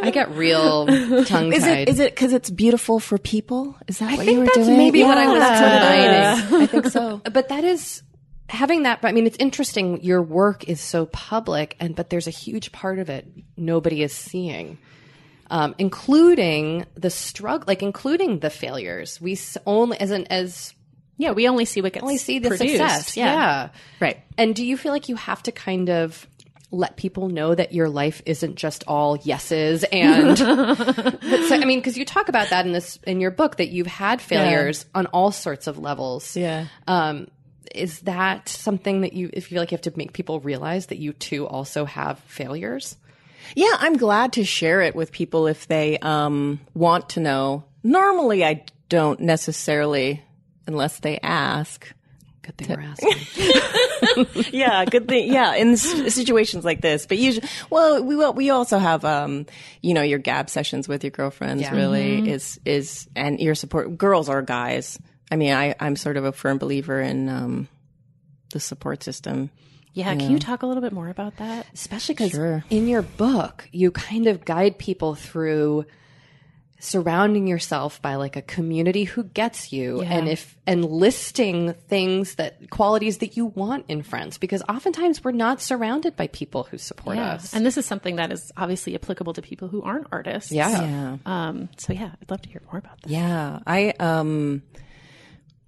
I get real tongue Is tied. it is it because it's beautiful for people? Is that I what think you were that's doing? maybe what I was Yeah. combining. I think so. But that is having that. I mean, it's interesting. Your work is so public, and but there's a huge part of it nobody is seeing, um, including the struggle, like including the failures. We only as an as yeah we only see what gets only see the produced. success. yeah. yeah. Right. And do you feel like you have to kind of let people know that your life isn't just all yeses and so, I mean because you talk about that in this in your book that you've had failures on all sorts of levels. Yeah. Um is that something that you if you feel like you have to make people realize that you too also have failures? Yeah, I'm glad to share it with people if they um, want to know. Normally, I don't necessarily, unless they ask. Good thing we're asking. yeah, good thing. Yeah, in s- situations like this, but usually, well, we we also have, um, you know, your gab sessions with your girlfriends. Yeah. Really is is and your support. Girls or guys. I mean, I I'm sort of a firm believer in um, the support system. yeah can you talk a little bit more about that especially because Sure. in your book you kind of guide people through surrounding yourself by like a community who gets you Yeah. and if and listing things that qualities that you want in friends because oftentimes we're not surrounded by people who support us and this is something that is obviously applicable to people who aren't artists yeah Yeah. um so yeah i'd love to hear more about that Yeah, I um,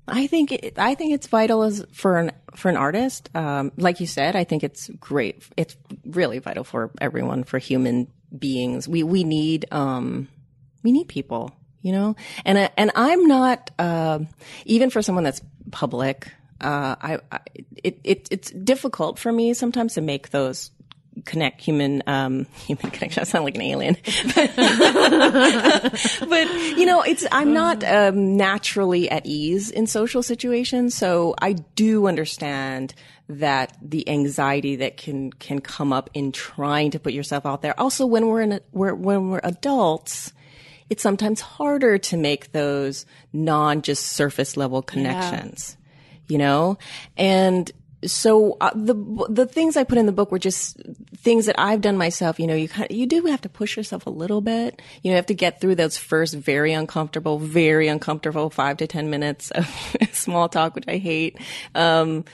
I think it, I think it's vital as for an for an artist. Um, like you said, I think it's great. It's really vital for everyone, for human beings. We we need um, we need people, you know. And uh, and I'm not um even for someone that's public. Uh, I, I it, it it's difficult for me sometimes to make those connect human um human connection. I sound like an alien, but you know, it's I'm not um, naturally at ease in social situations, so I do understand that the anxiety that can can come up in trying to put yourself out there. Also, when we're in a, we're, when we're adults, it's sometimes harder to make those non just surface level connections. You know, and so uh, the the things I put in the book were just things that I've done myself. You know, you kind of, you do have to push yourself a little bit. You know, you have to get through those first very uncomfortable, very uncomfortable five to ten minutes of small talk, which I hate. Um,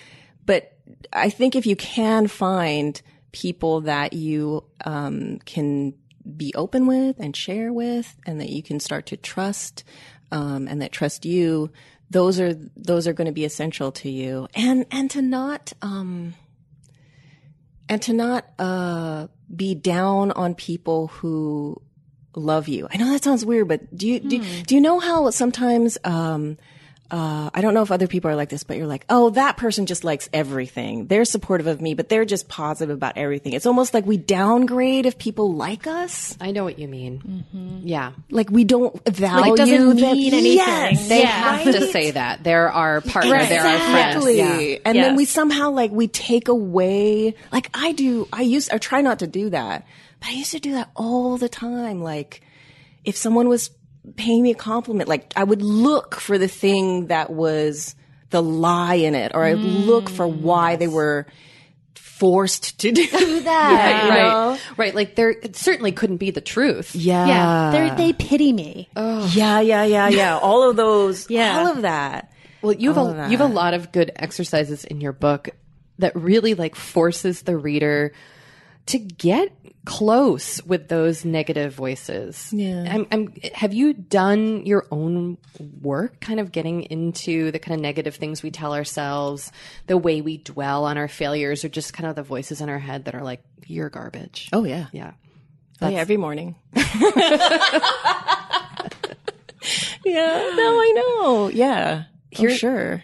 but I think if you can find people that you um, can be open with and share with, and that you can start to trust, um, and that trust you, those are those are going to be essential to you, and and to not um, and to not uh, be down on people who love you. I know that sounds weird, but do you do, Hmm. do you know how sometimes um, uh, I don't know if other people are like this, but you're like, oh, that person just likes everything. They're supportive of me, but they're just positive about everything. It's almost like we downgrade if people like us. I know what you mean. Yeah. Like we don't value Like it doesn't them. mean anything. Yes, They Yeah. have to say that. They're our partner. Right. They're our friends. Exactly. Yeah. And then we somehow like we take away like I do I used I try not to do that. But I used to do that all the time. Like if someone was paying me a compliment, like I would look for the thing that was the lie in it, or I'd look for mm. why they were forced to do that. you know? Right. Right. Like there it certainly couldn't be the truth. Yeah. Yeah, They're, they pity me. Yeah, yeah, yeah, yeah. All of those. Yeah. All of that. Well, you have All a you have a lot of good exercises in your book that really like forces the reader to get close with those negative voices. Yeah. I'm, I'm, have you done your own work, kind of getting into the kind of negative things we tell ourselves, the way we dwell on our failures, or just kind of the voices in our head that are like, "You're garbage." Oh yeah. Yeah. Oh, yeah, every morning. yeah, no, I know. Yeah, for sure.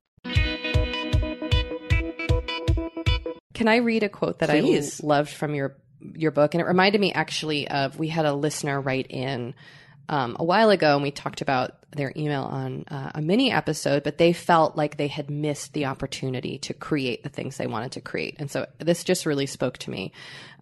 Can I read a quote that Please. I loved from your your book? And it reminded me actually of we had a listener write in um, a while ago, and we talked about their email on uh, a mini episode, but they felt like they had missed the opportunity to create the things they wanted to create. And so this just really spoke to me.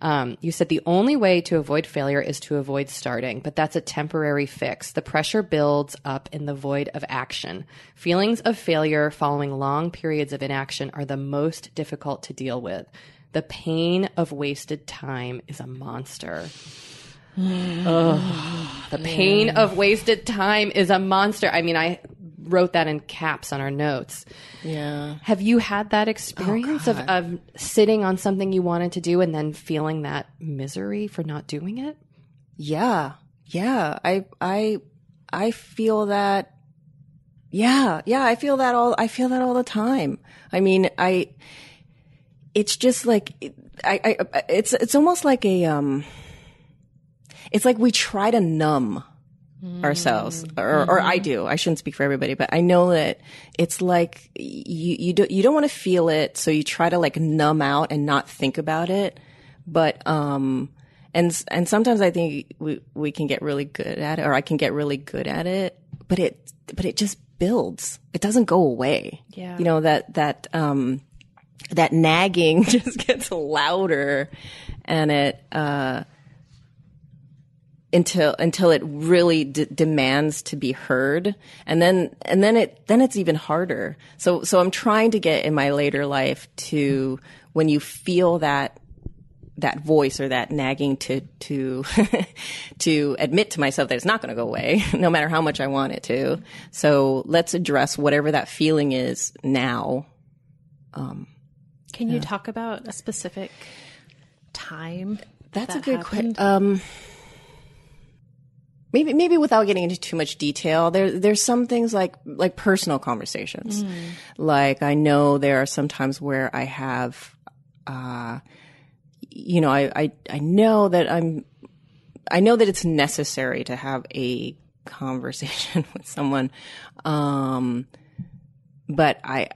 Um, you said the only way to avoid failure is to avoid starting, but that's a temporary fix. The pressure builds up in the void of action. Feelings of failure following long periods of inaction are the most difficult to deal with. The pain of wasted time is a monster. Ugh. The pain of wasted time is a monster. I mean, I wrote that in caps on our notes. Yeah. Have you had that experience of, of sitting on something you wanted to do and then feeling that misery for not doing it? Yeah. Yeah. I I I feel that yeah, yeah, I feel that all I feel that all the time. I mean, I it's just like I, I it's it's almost like a um it's like we try to numb ourselves or, or I do. I shouldn't speak for everybody, but I know that it's like you, you don't, you don't want to feel it. So you try to like numb out and not think about it. But, um, and, and sometimes I think we, we can get really good at it or I can get really good at it, but it, but it just builds. It doesn't go away. Yeah. You know, that, that, um, that nagging just gets louder and it, uh, until until it really d- demands to be heard and then and then it then it's even harder so so i'm trying to get in my later life to when you feel that that voice or that nagging to to to admit to myself that it's not going to go away no matter how much i want it to so let's address whatever that feeling is now Can you talk about a specific time? That's that a good question. Um, maybe maybe without getting into too much detail, there there's some things like like personal conversations. Like I know there are some times where I have, uh, you know, I, I I know that I'm, I know that it's necessary to have a conversation with someone, um, but I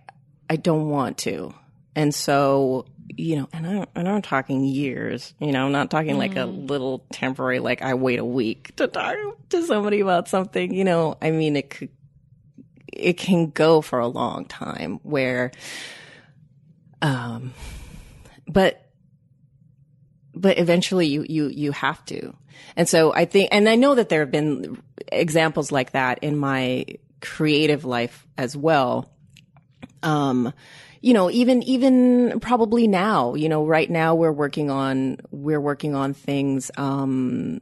I don't want to, and so you know, and I'm, and I'm talking years, you know, I'm not talking like a little temporary, like I wait a week to talk to somebody about something, you know, I mean, it could, it can go for a long time where, um, but, but eventually you, you, you have to. And so I think, and I know that there have been examples like that in my creative life as well. Um, you know, even, even probably now, you know, right now we're working on, we're working on things, um,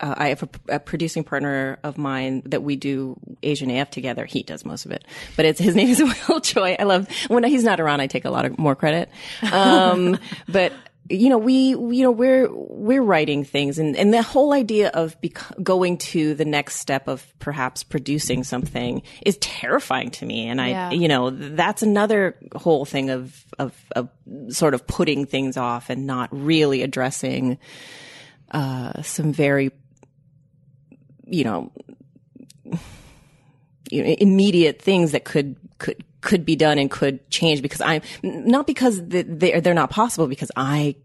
uh, I have a, a producing partner of mine that we do Asian AF together. He does most of it, but it's his name is Will Choi. I love when he's not around. I take a lot of more credit. Um, but you know, we, you know, we're, we're writing things and, and the whole idea of bec- going to the next step of perhaps producing something is terrifying to me. And I, Yeah. you know, that's another whole thing of, of, of sort of putting things off and not really addressing, uh, some very, you know, you know, immediate things that could could could be done and could change because I'm not because they're they're not possible because I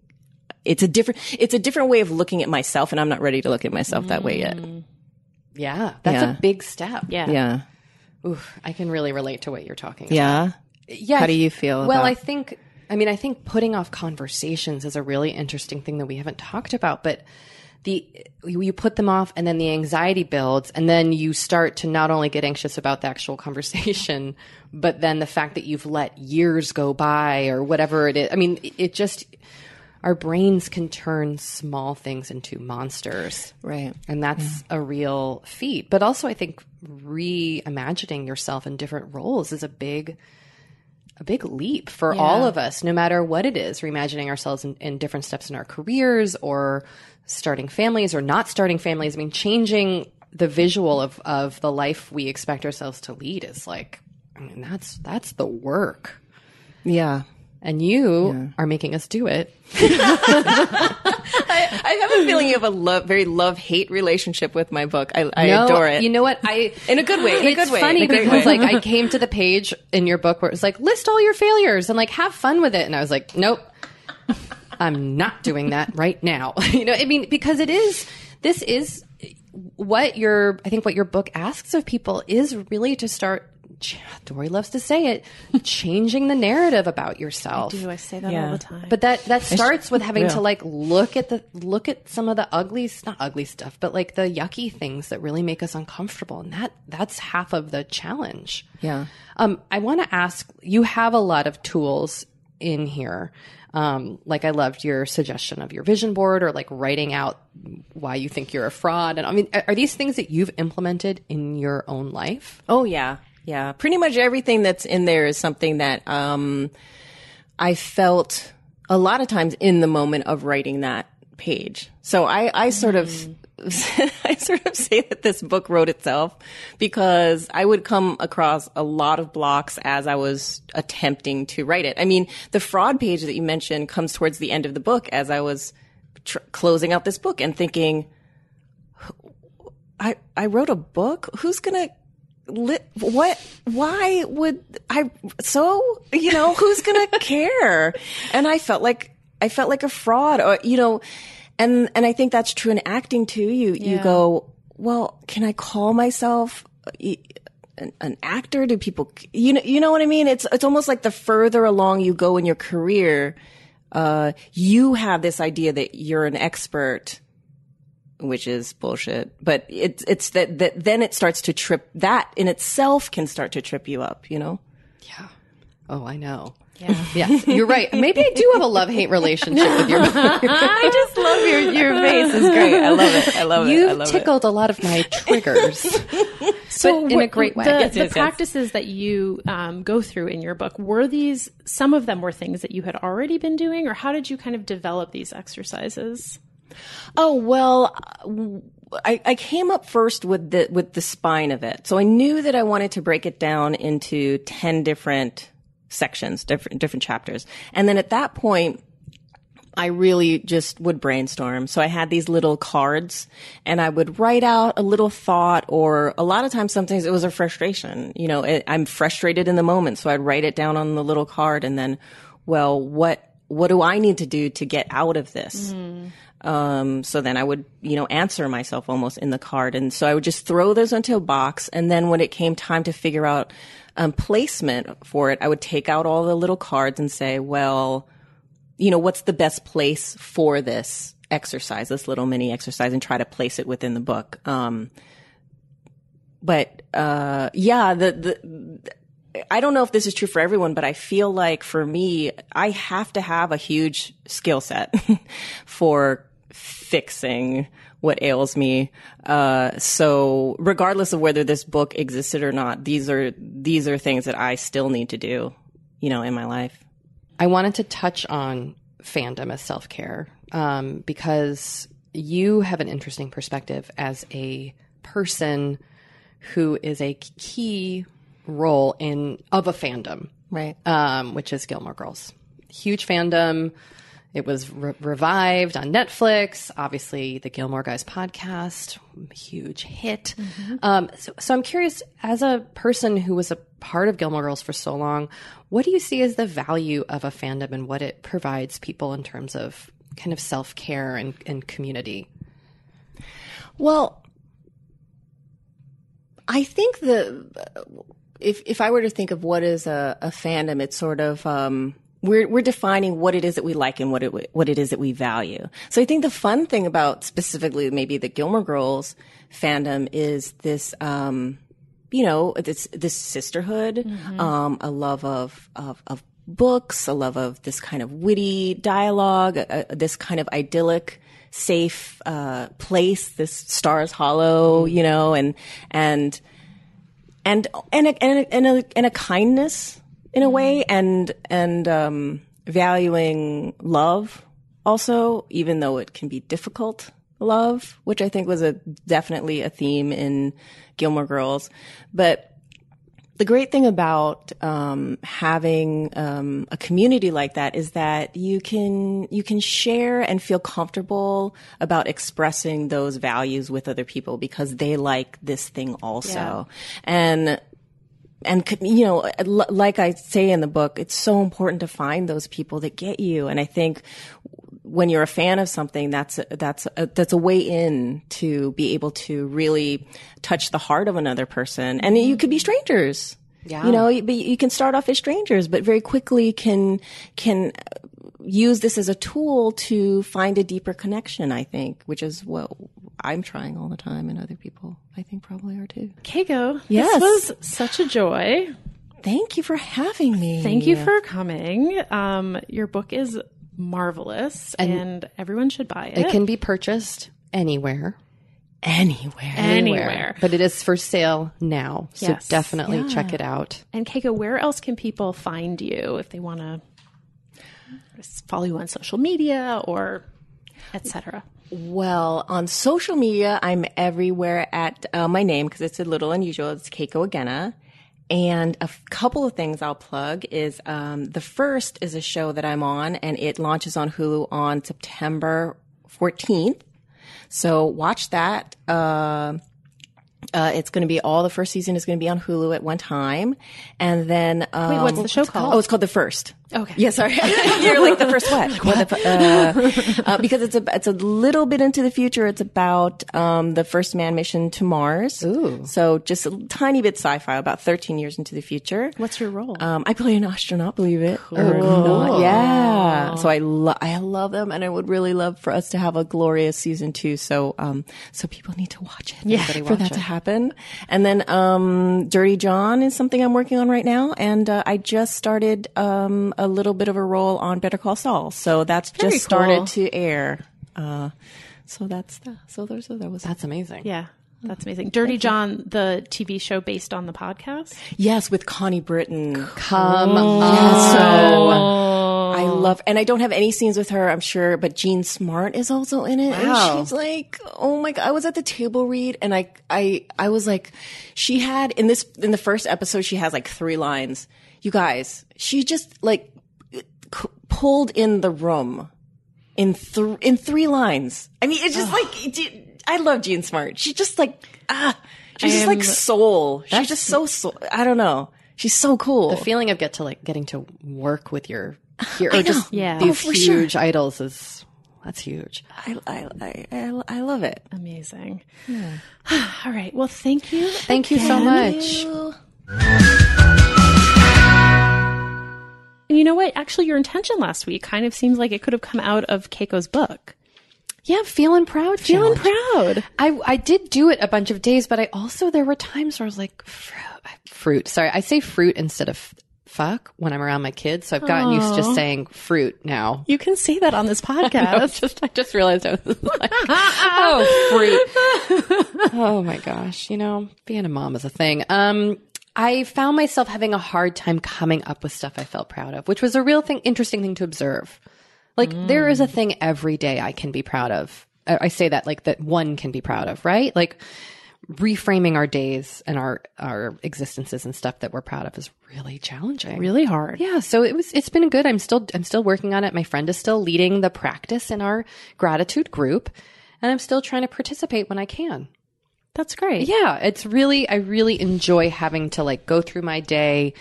it's a different it's a different way of looking at myself and I'm not ready to look at myself that way yet. Mm. Yeah, that's Yeah. a big step. Yeah. Yeah. Oof, I can really relate to what you're talking about. Yeah. Yeah. How do you feel Well, about- I think, I mean, I think putting off conversations is a really interesting thing that we haven't talked about, but the, you put them off and then the anxiety builds and then you start to not only get anxious about the actual conversation, but then the fact that you've let years go by or whatever it is. I mean, it- just, our brains can turn small things into monsters. Right. And that's a real feat. But also, I think reimagining yourself in different roles is a big, a big leap for all of us, no matter what it is. Reimagining ourselves in, in different steps in our careers, or starting families, or not starting families. I mean, changing the visual of of the life we expect ourselves to lead is like, I mean, that's that's the work. Yeah. And you are making us do it. I have a feeling you have a love, very love hate relationship with my book. I, I No, adore it. You know what? I In a good way, in a good way, funny in a great because way. like I came to the page in your book where it was like list all your failures and like have fun with it, and I was like, nope, I'm not doing that right now. you know, I mean, because it is this is what your I think what your book asks of people is really to start Doree loves to say it, changing the narrative about yourself. I do. I say that Yeah. all the time. But that that starts with having to like look at the look at some of the ugly not ugly stuff, but like the yucky things that really make us uncomfortable. And that that's half of the challenge. Yeah. Um, I want to ask you have a lot of tools in here. Um, like I loved your suggestion of your vision board or like writing out why you think you're a fraud. And I mean, are these things that you've implemented in your own life? Oh yeah, yeah. Pretty much everything that's in there is something that um, I felt a lot of times in the moment of writing that page. So I, I sort of, I sort of say that this book wrote itself because I would come across a lot of blocks as I was attempting to write it. I mean, the fraud page that you mentioned comes towards the end of the book as I was tr- closing out this book and thinking, I I wrote a book. Who's gonna li- what? Why would I? So you know, who's gonna care? And I felt like I felt like a fraud, or you know, and and I think that's true in acting too. You you go, well, can I call myself? An, an actor? Do people, you know, you know what I mean? It's it's almost like the further along you go in your career, uh, you have this idea that you're an expert which is bullshit. But it's it's that that then it starts to trip. That in itself can start to trip you up. You know. Yeah. Oh, I know. Yeah. yes, you're right. Maybe I do have a love hate relationship with your book. I just love your your face. is great. I love it. I love it. You've love it. tickled a lot of my triggers. so but in a great way. The, Yes, the yes, yes. practices that you um, go through in your book were these. Some of them were things that you had already been doing, or how did you kind of develop these exercises? Oh well, I, I came up first with the with the spine of it, so I knew that I wanted to break it down into ten different sections, different different chapters, and then at that point. I really just would brainstorm. So I had these little cards and I would write out a little thought or a lot of times sometimes it was a frustration. You know, it, I'm frustrated in the moment. So I'd write it down on the little card and then, well, what, what do I need to do to get out of this? Um, so then I would, you know, answer myself almost in the card. And so I would just throw those into a box. And then when it came time to figure out um, placement for it, I would take out all the little cards and say, well, you know, what's the best place for this exercise, this little mini exercise, and try to place it within the book. Um, but uh, yeah, the the I don't know if this is true for everyone, but I feel like for me, I have to have a huge skill set for fixing what ails me. Uh, so regardless of whether this book existed or not, these are, these are things that I still need to do, you know, in my life. I wanted to touch on fandom as self care um, because you have an interesting perspective as a person who is a key role in of a fandom, Right. um, which is Gilmore Girls. Huge fandom. It was re- revived on Netflix. Obviously, the Gilmore Guys podcast, huge hit. Um, so, so I'm curious, as a person who was a part of Gilmore Girls for so long, what do you see as the value of a fandom and what it provides people in terms of kind of self care and, and community? Well, I think the if if I were to think of what is a, a fandom, it's sort of um, we're we're defining what it is that we like and what it what it is that we value. So I think the fun thing about specifically maybe the Gilmore Girls fandom is this. Um, you know, this this sisterhood, um, a love of of of books, a love of this kind of witty dialogue, uh, this kind of idyllic, safe uh, place, this Stars Hollow, you know, and and and and a, and a, and a, and a kindness in a way, and and um, valuing love also, even though it can be difficult love, which I think was a definitely a theme in Gilmore Girls, but the great thing about um, having um, a community like that is that you can you can share and feel comfortable about expressing those values with other people because they like this thing also, and and you know uh, like i say in the book it's so important to find those people that get you and i think when you're a fan of something, that's a, that's a, that's a way in to be able to really touch the heart of another person, and you could be strangers. Yeah. You know, but you can start off as strangers, but very quickly can can use this as a tool to find a deeper connection. I think, which is what I'm trying all the time, and other people I think probably are too. Keiko, Yes. this was such a joy. Thank you for having me. Thank you for coming. Um, your book is marvelous, and, everyone should buy it. It can be purchased anywhere. anywhere. anywhere. But it is for sale now. So Yes. definitely check it out. And Keiko, where else can people find you if they want to follow you on social media or etc.? Well, on social media, I'm everywhere at uh, my name because it's a little unusual. It's Keiko Agena. And a f- couple of things I'll plug is um, the first is a show that I'm on, and it launches on Hulu on September 14th. So watch that. Uh, uh, it's going to be all the first season is going to be on Hulu at one time, and then um, Wait, what's the show called? Oh, it's called The First. Okay. Yeah, sorry. You're like the first what? What the uh, uh, because it's a it's a little bit into the future. It's about um, the first man mission to Mars. Ooh. So just a tiny bit sci-fi, about 13 years into the future. What's your role? Um, I play an astronaut, believe it or not. Yeah. So I lo- I love them, and I would really love for us to have a glorious season two. So um, so people need to watch it. Yeah, for that to happen. And then um, Dirty John is something I'm working on right now, and uh, I just started um, a little bit of a role on Better Call Saul. So that's Very just started to air. Uh, so that's the, so there's so that was That's amazing. yeah, that's amazing. Dirty John, the TV show based on the podcast. yes with Connie Britton. Come So on. I love, and I don't have any scenes with her, I'm sure, but Jean Smart is also in it. Wow. And she's like, oh my God. I was at the table read and I, I, I was like, she had in this, in the first episode, she has like three lines. You guys, she just like c- pulled in the room in th- in three lines. I mean, it's just like, I love Jean Smart. She's just like, ah, she's just am- like soul. She's just so soul. I don't know. She's so cool. The feeling of get to like getting to work with your hero, or just Yeah. these Oh, for sure. huge idols is that's huge. I, I, I, I, I love it. Amazing. All right. Well, thank you. Thank you so much. And you know what? Actually, your intention last week kind of seems like it could have come out of Keiko's book. Yeah, feeling proud. Feeling challenge. proud. I I did do it a bunch of days, but I also there were times where I was like fruit. Fruit. Sorry, I say fruit instead of fuck when I'm around my kids. So I've gotten used to just saying fruit now. You can say that on this I podcast. just I just realized I was like, oh fruit. oh my gosh, you know, being a mom is a thing. Um, I found myself having a hard time coming up with stuff I felt proud of, which was a real thing, interesting thing to observe. Like there is a thing every day I can be proud of. I I say that like that one can be proud of, right? Like reframing our days and our our existences and stuff that we're proud of is really challenging. really hard. Yeah, so it was it's been good. I'm still I'm still working on it. My friend is still leading the practice in our gratitude group, and I'm still trying to participate when I can. That's great. Yeah, it's really I really enjoy having to like go through my day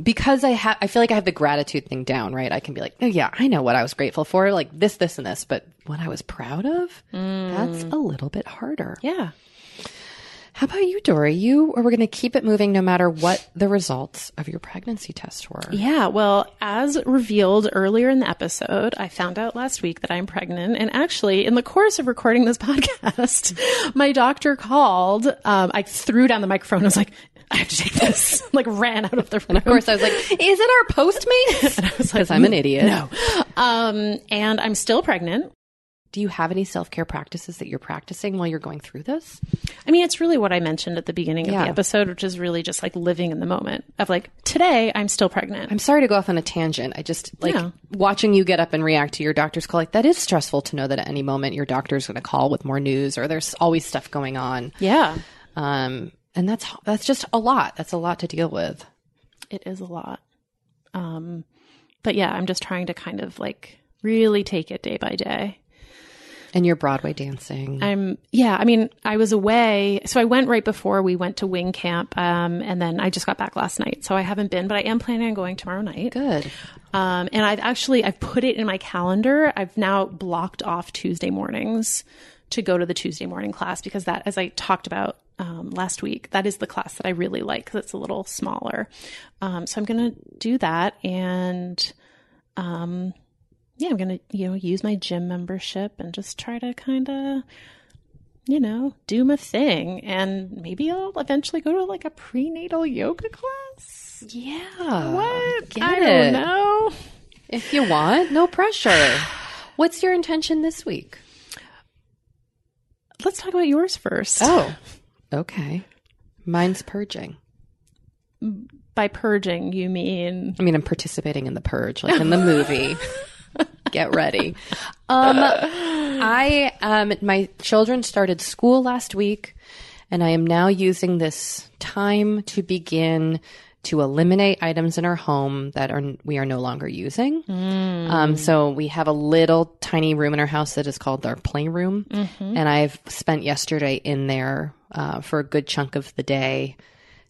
because I have I feel like I have the gratitude thing down, right? I can be like, "Oh yeah, I know what I was grateful for, like this this and this, but what I was proud of, mm. that's a little bit harder." Yeah. How about you, Doree? You we're going to keep it moving no matter what the results of your pregnancy test were. Yeah, well, as revealed earlier in the episode, I found out last week that I'm pregnant. And actually, in the course of recording this podcast, my doctor called. Um, I threw down the microphone. I was like, I have to take this. like, ran out of the room. Of course, I was like, "Is it our Postmates?" Because I'm an idiot. No. Um, and I'm still pregnant. Do you have any self care practices that you're practicing while you're going through this? I mean, it's really what I mentioned at the beginning of the episode, which is really just like living in the moment of like, today I'm still pregnant. I'm sorry to go off on a tangent. I just like Yeah. watching you get up and react to your doctor's call. Like that is stressful to know that at any moment your doctor's going to call with more news, or there's always stuff going on. yeah, Um, and that's that's just a lot. That's a lot to deal with. it is a lot. Um, but yeah, I'm just trying to kind of like really take it day by day. And you're Broadway dancing. I'm yeah, I mean, I was away. So I went right before we went to wing camp. Um, and then I just got back last night. So I haven't been, but I am planning on going tomorrow night. Good. Um, and I've actually I've put it in my calendar. I've now blocked off Tuesday mornings to go to the Tuesday morning class because that, as I talked about um, last week, that is the class that I really like because it's a little smaller. Um, so I'm going to do that, and um, yeah, I'm going to you know use my gym membership and just try to kind of you know do my thing, and maybe I'll eventually go to like a prenatal yoga class. Yeah. What? Get I it. don't know. If you want, no pressure. What's your intention this week? Let's talk about yours first. Oh, okay. Mine's purging. By purging, you mean I mean, I'm participating in the purge, like in the movie. Get ready. Um, I um, my children started school last week, and I am now using this time to begin to eliminate items in our home that are we are no longer using. Um, so we have a little tiny room in our house that is called our playroom, and I've spent yesterday in there uh, for a good chunk of the day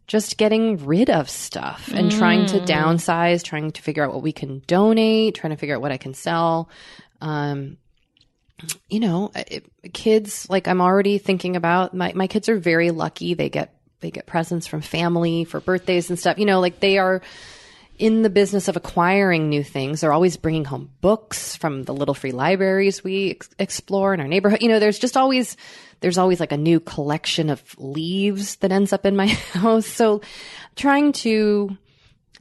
just getting rid of stuff and trying to downsize, trying to figure out what we can donate, trying to figure out what I can sell. Um, you know, it, kids like I'm already thinking about my my kids are very lucky. They get they get presents from family for birthdays and stuff. You know, like they are in the business of acquiring new things. They're always bringing home books from the little free libraries we ex- explore in our neighborhood. You know, there's just always there's always like a new collection of leaves that ends up in my house. So trying to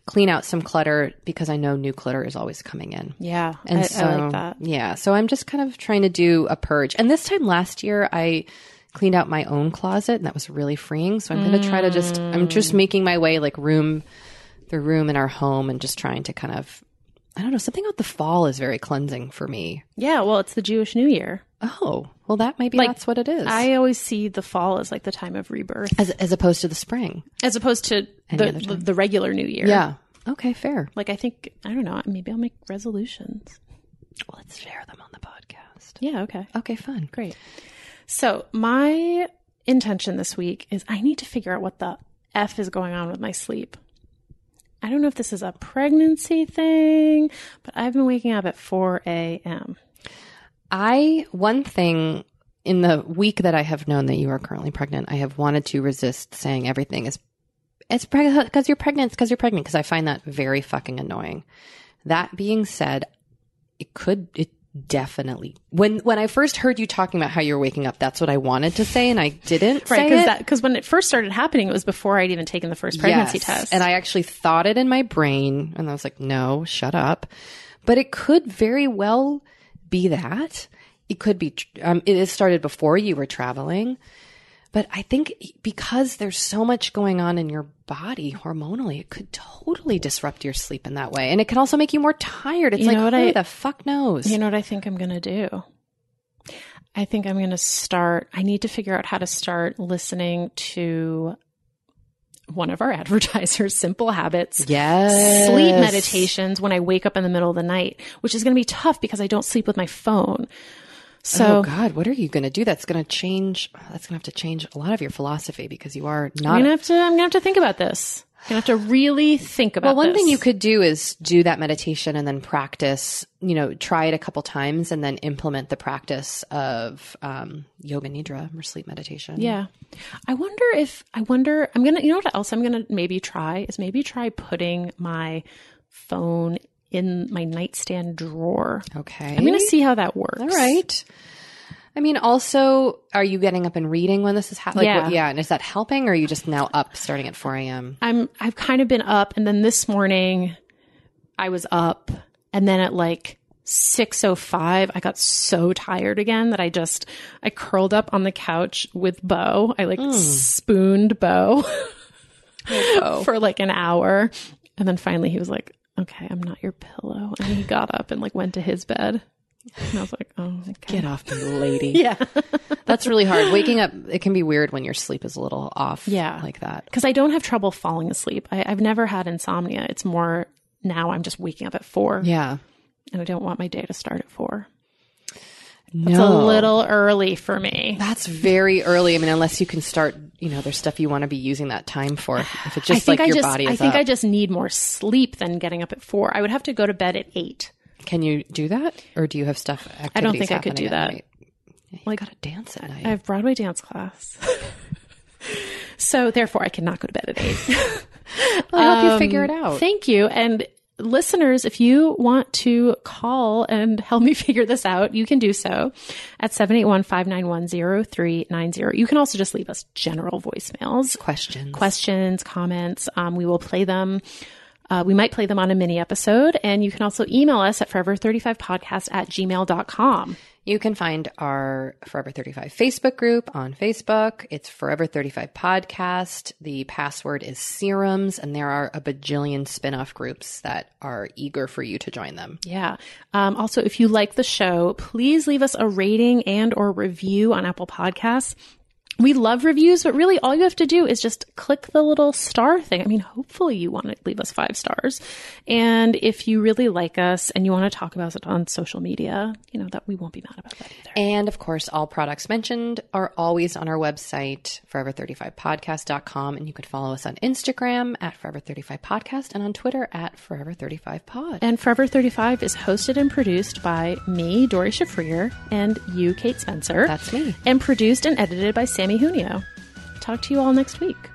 clean out some clutter because I know new clutter is always coming in. yeah, And I, so, I like that. yeah. So I'm just kind of trying to do a purge. And this time last year, I cleaned out my own closet and that was really freeing. So I'm going to try to just, I'm just mm. making my way like room, the room in our home and just trying to kind of, I don't know, something about the fall is very cleansing for me. Yeah, well, it's the Jewish New Year. Oh, well, that maybe Like, that's what it is. I always see the fall as like the time of rebirth, as, as opposed to the spring. as opposed to the, the the regular New Year. Yeah. Okay, fair. like I think I don't know. Maybe I'll make resolutions. Let's share them on the podcast. Yeah. Okay. Okay, fun. Great. So my intention this week is I need to figure out what the f is going on with my sleep. I don't know if this is a pregnancy thing, but I've been waking up at 4 a.m. I one thing in the week that I have known that you are currently pregnant, I have wanted to resist saying everything is it's because you're pregnant, because you're pregnant, because I find that very fucking annoying. That being said, it could it definitely when when I first heard you talking about how you're waking up, that's what I wanted to say, and I didn't Right, say because because when it first started happening, it was before I'd even taken the first pregnancy Yes. test. And I actually thought it in my brain, and I was like, no, shut up. But it could very well be that. It could be, um, it started before you were traveling. But I think because there's so much going on in your body hormonally, it could totally disrupt your sleep in that way. And it can also make you more tired. It's You like, know what who I- the fuck knows? You know what I think I'm going to do? I think I'm going to start. I need to figure out how to start listening to one of our advertisers, Simple Habits. yes. Sleep meditations when I wake up in the middle of the night, which is going to be tough because I don't sleep with my phone. So oh God, what are you going to do? That's going to change. That's going to have to change a lot of your philosophy because you are I'm not gonna have to. I'm gonna have to think about this. I'm gonna have to really think about. Well, one thing you could do is do that meditation and then practice, you know, try it a couple times and then implement the practice of um, yoga nidra or sleep meditation. Yeah. I wonder if I wonder I'm going to you know what else I'm going to maybe try is maybe try putting my phone in my nightstand drawer. Okay. I'm going to see how that works. All right. I mean, also, are you getting up and reading when this is happening? Yeah. yeah. And is that helping or are you just now up starting at 4 a.m.? I'm I've kind of been up and then this morning I was up and then at like 6:05 I got so tired again that I just I curled up on the couch with Bo. I like hmm. spooned Bo for like an hour and then finally he was like, "Okay, I'm not your pillow." And he got up and like went to his bed. And I was like, "Oh, okay. Get off me, lady. Yeah. That's really hard. Waking up, it can be weird when your sleep is a little off Yeah. like that. because I don't have trouble falling asleep. I, I've never had insomnia. It's more now I'm just waking up at four, Yeah. and I don't want my day to start at four. No. It's a little early for me. That's very early. I mean, unless you can start, you know, there's stuff you want to be using that time for. If it's I just like I your just, body is I think up. I just need more sleep than getting up at four. I would have to go to bed at eight. Can you do that, or do you have stuff? I don't think I could do that. night? You Like, gotta dance at night. I have Broadway dance class. so therefore I cannot go to bed at eight. I'll help you Um, figure it out. Thank you. And listeners, if you want to call and help me figure this out, you can do so at 781-591-0390. You can also just leave us general voicemails, Questions. questions, comments. Um, we will play them. Uh, we might play them on a mini episode. And you can also email us at forever35podcast at gmail.com. You can find our Forever 35 Facebook group on Facebook. It's Forever 35 Podcast. The password is serums, and there are a bajillion spin off groups that are eager for you to join them. Yeah. Um, also, if you like the show, please leave us a rating and or review on Apple Podcasts. We love reviews, but really all you have to do is just click the little star thing. I mean, hopefully you want to leave us five stars. And if you really like us and you want to talk about it on social media, you know, that we won't be mad about that either. And of course, all products mentioned are always on our website, forever35podcast.com. And you can follow us on Instagram at Forever35Podcast and on Twitter at Forever35Pod. And Forever 35 is hosted and produced by me, Doree Shafrir, and you, Kate Spencer. That's me. And produced and edited by Sammy Junio. Talk to you all next week.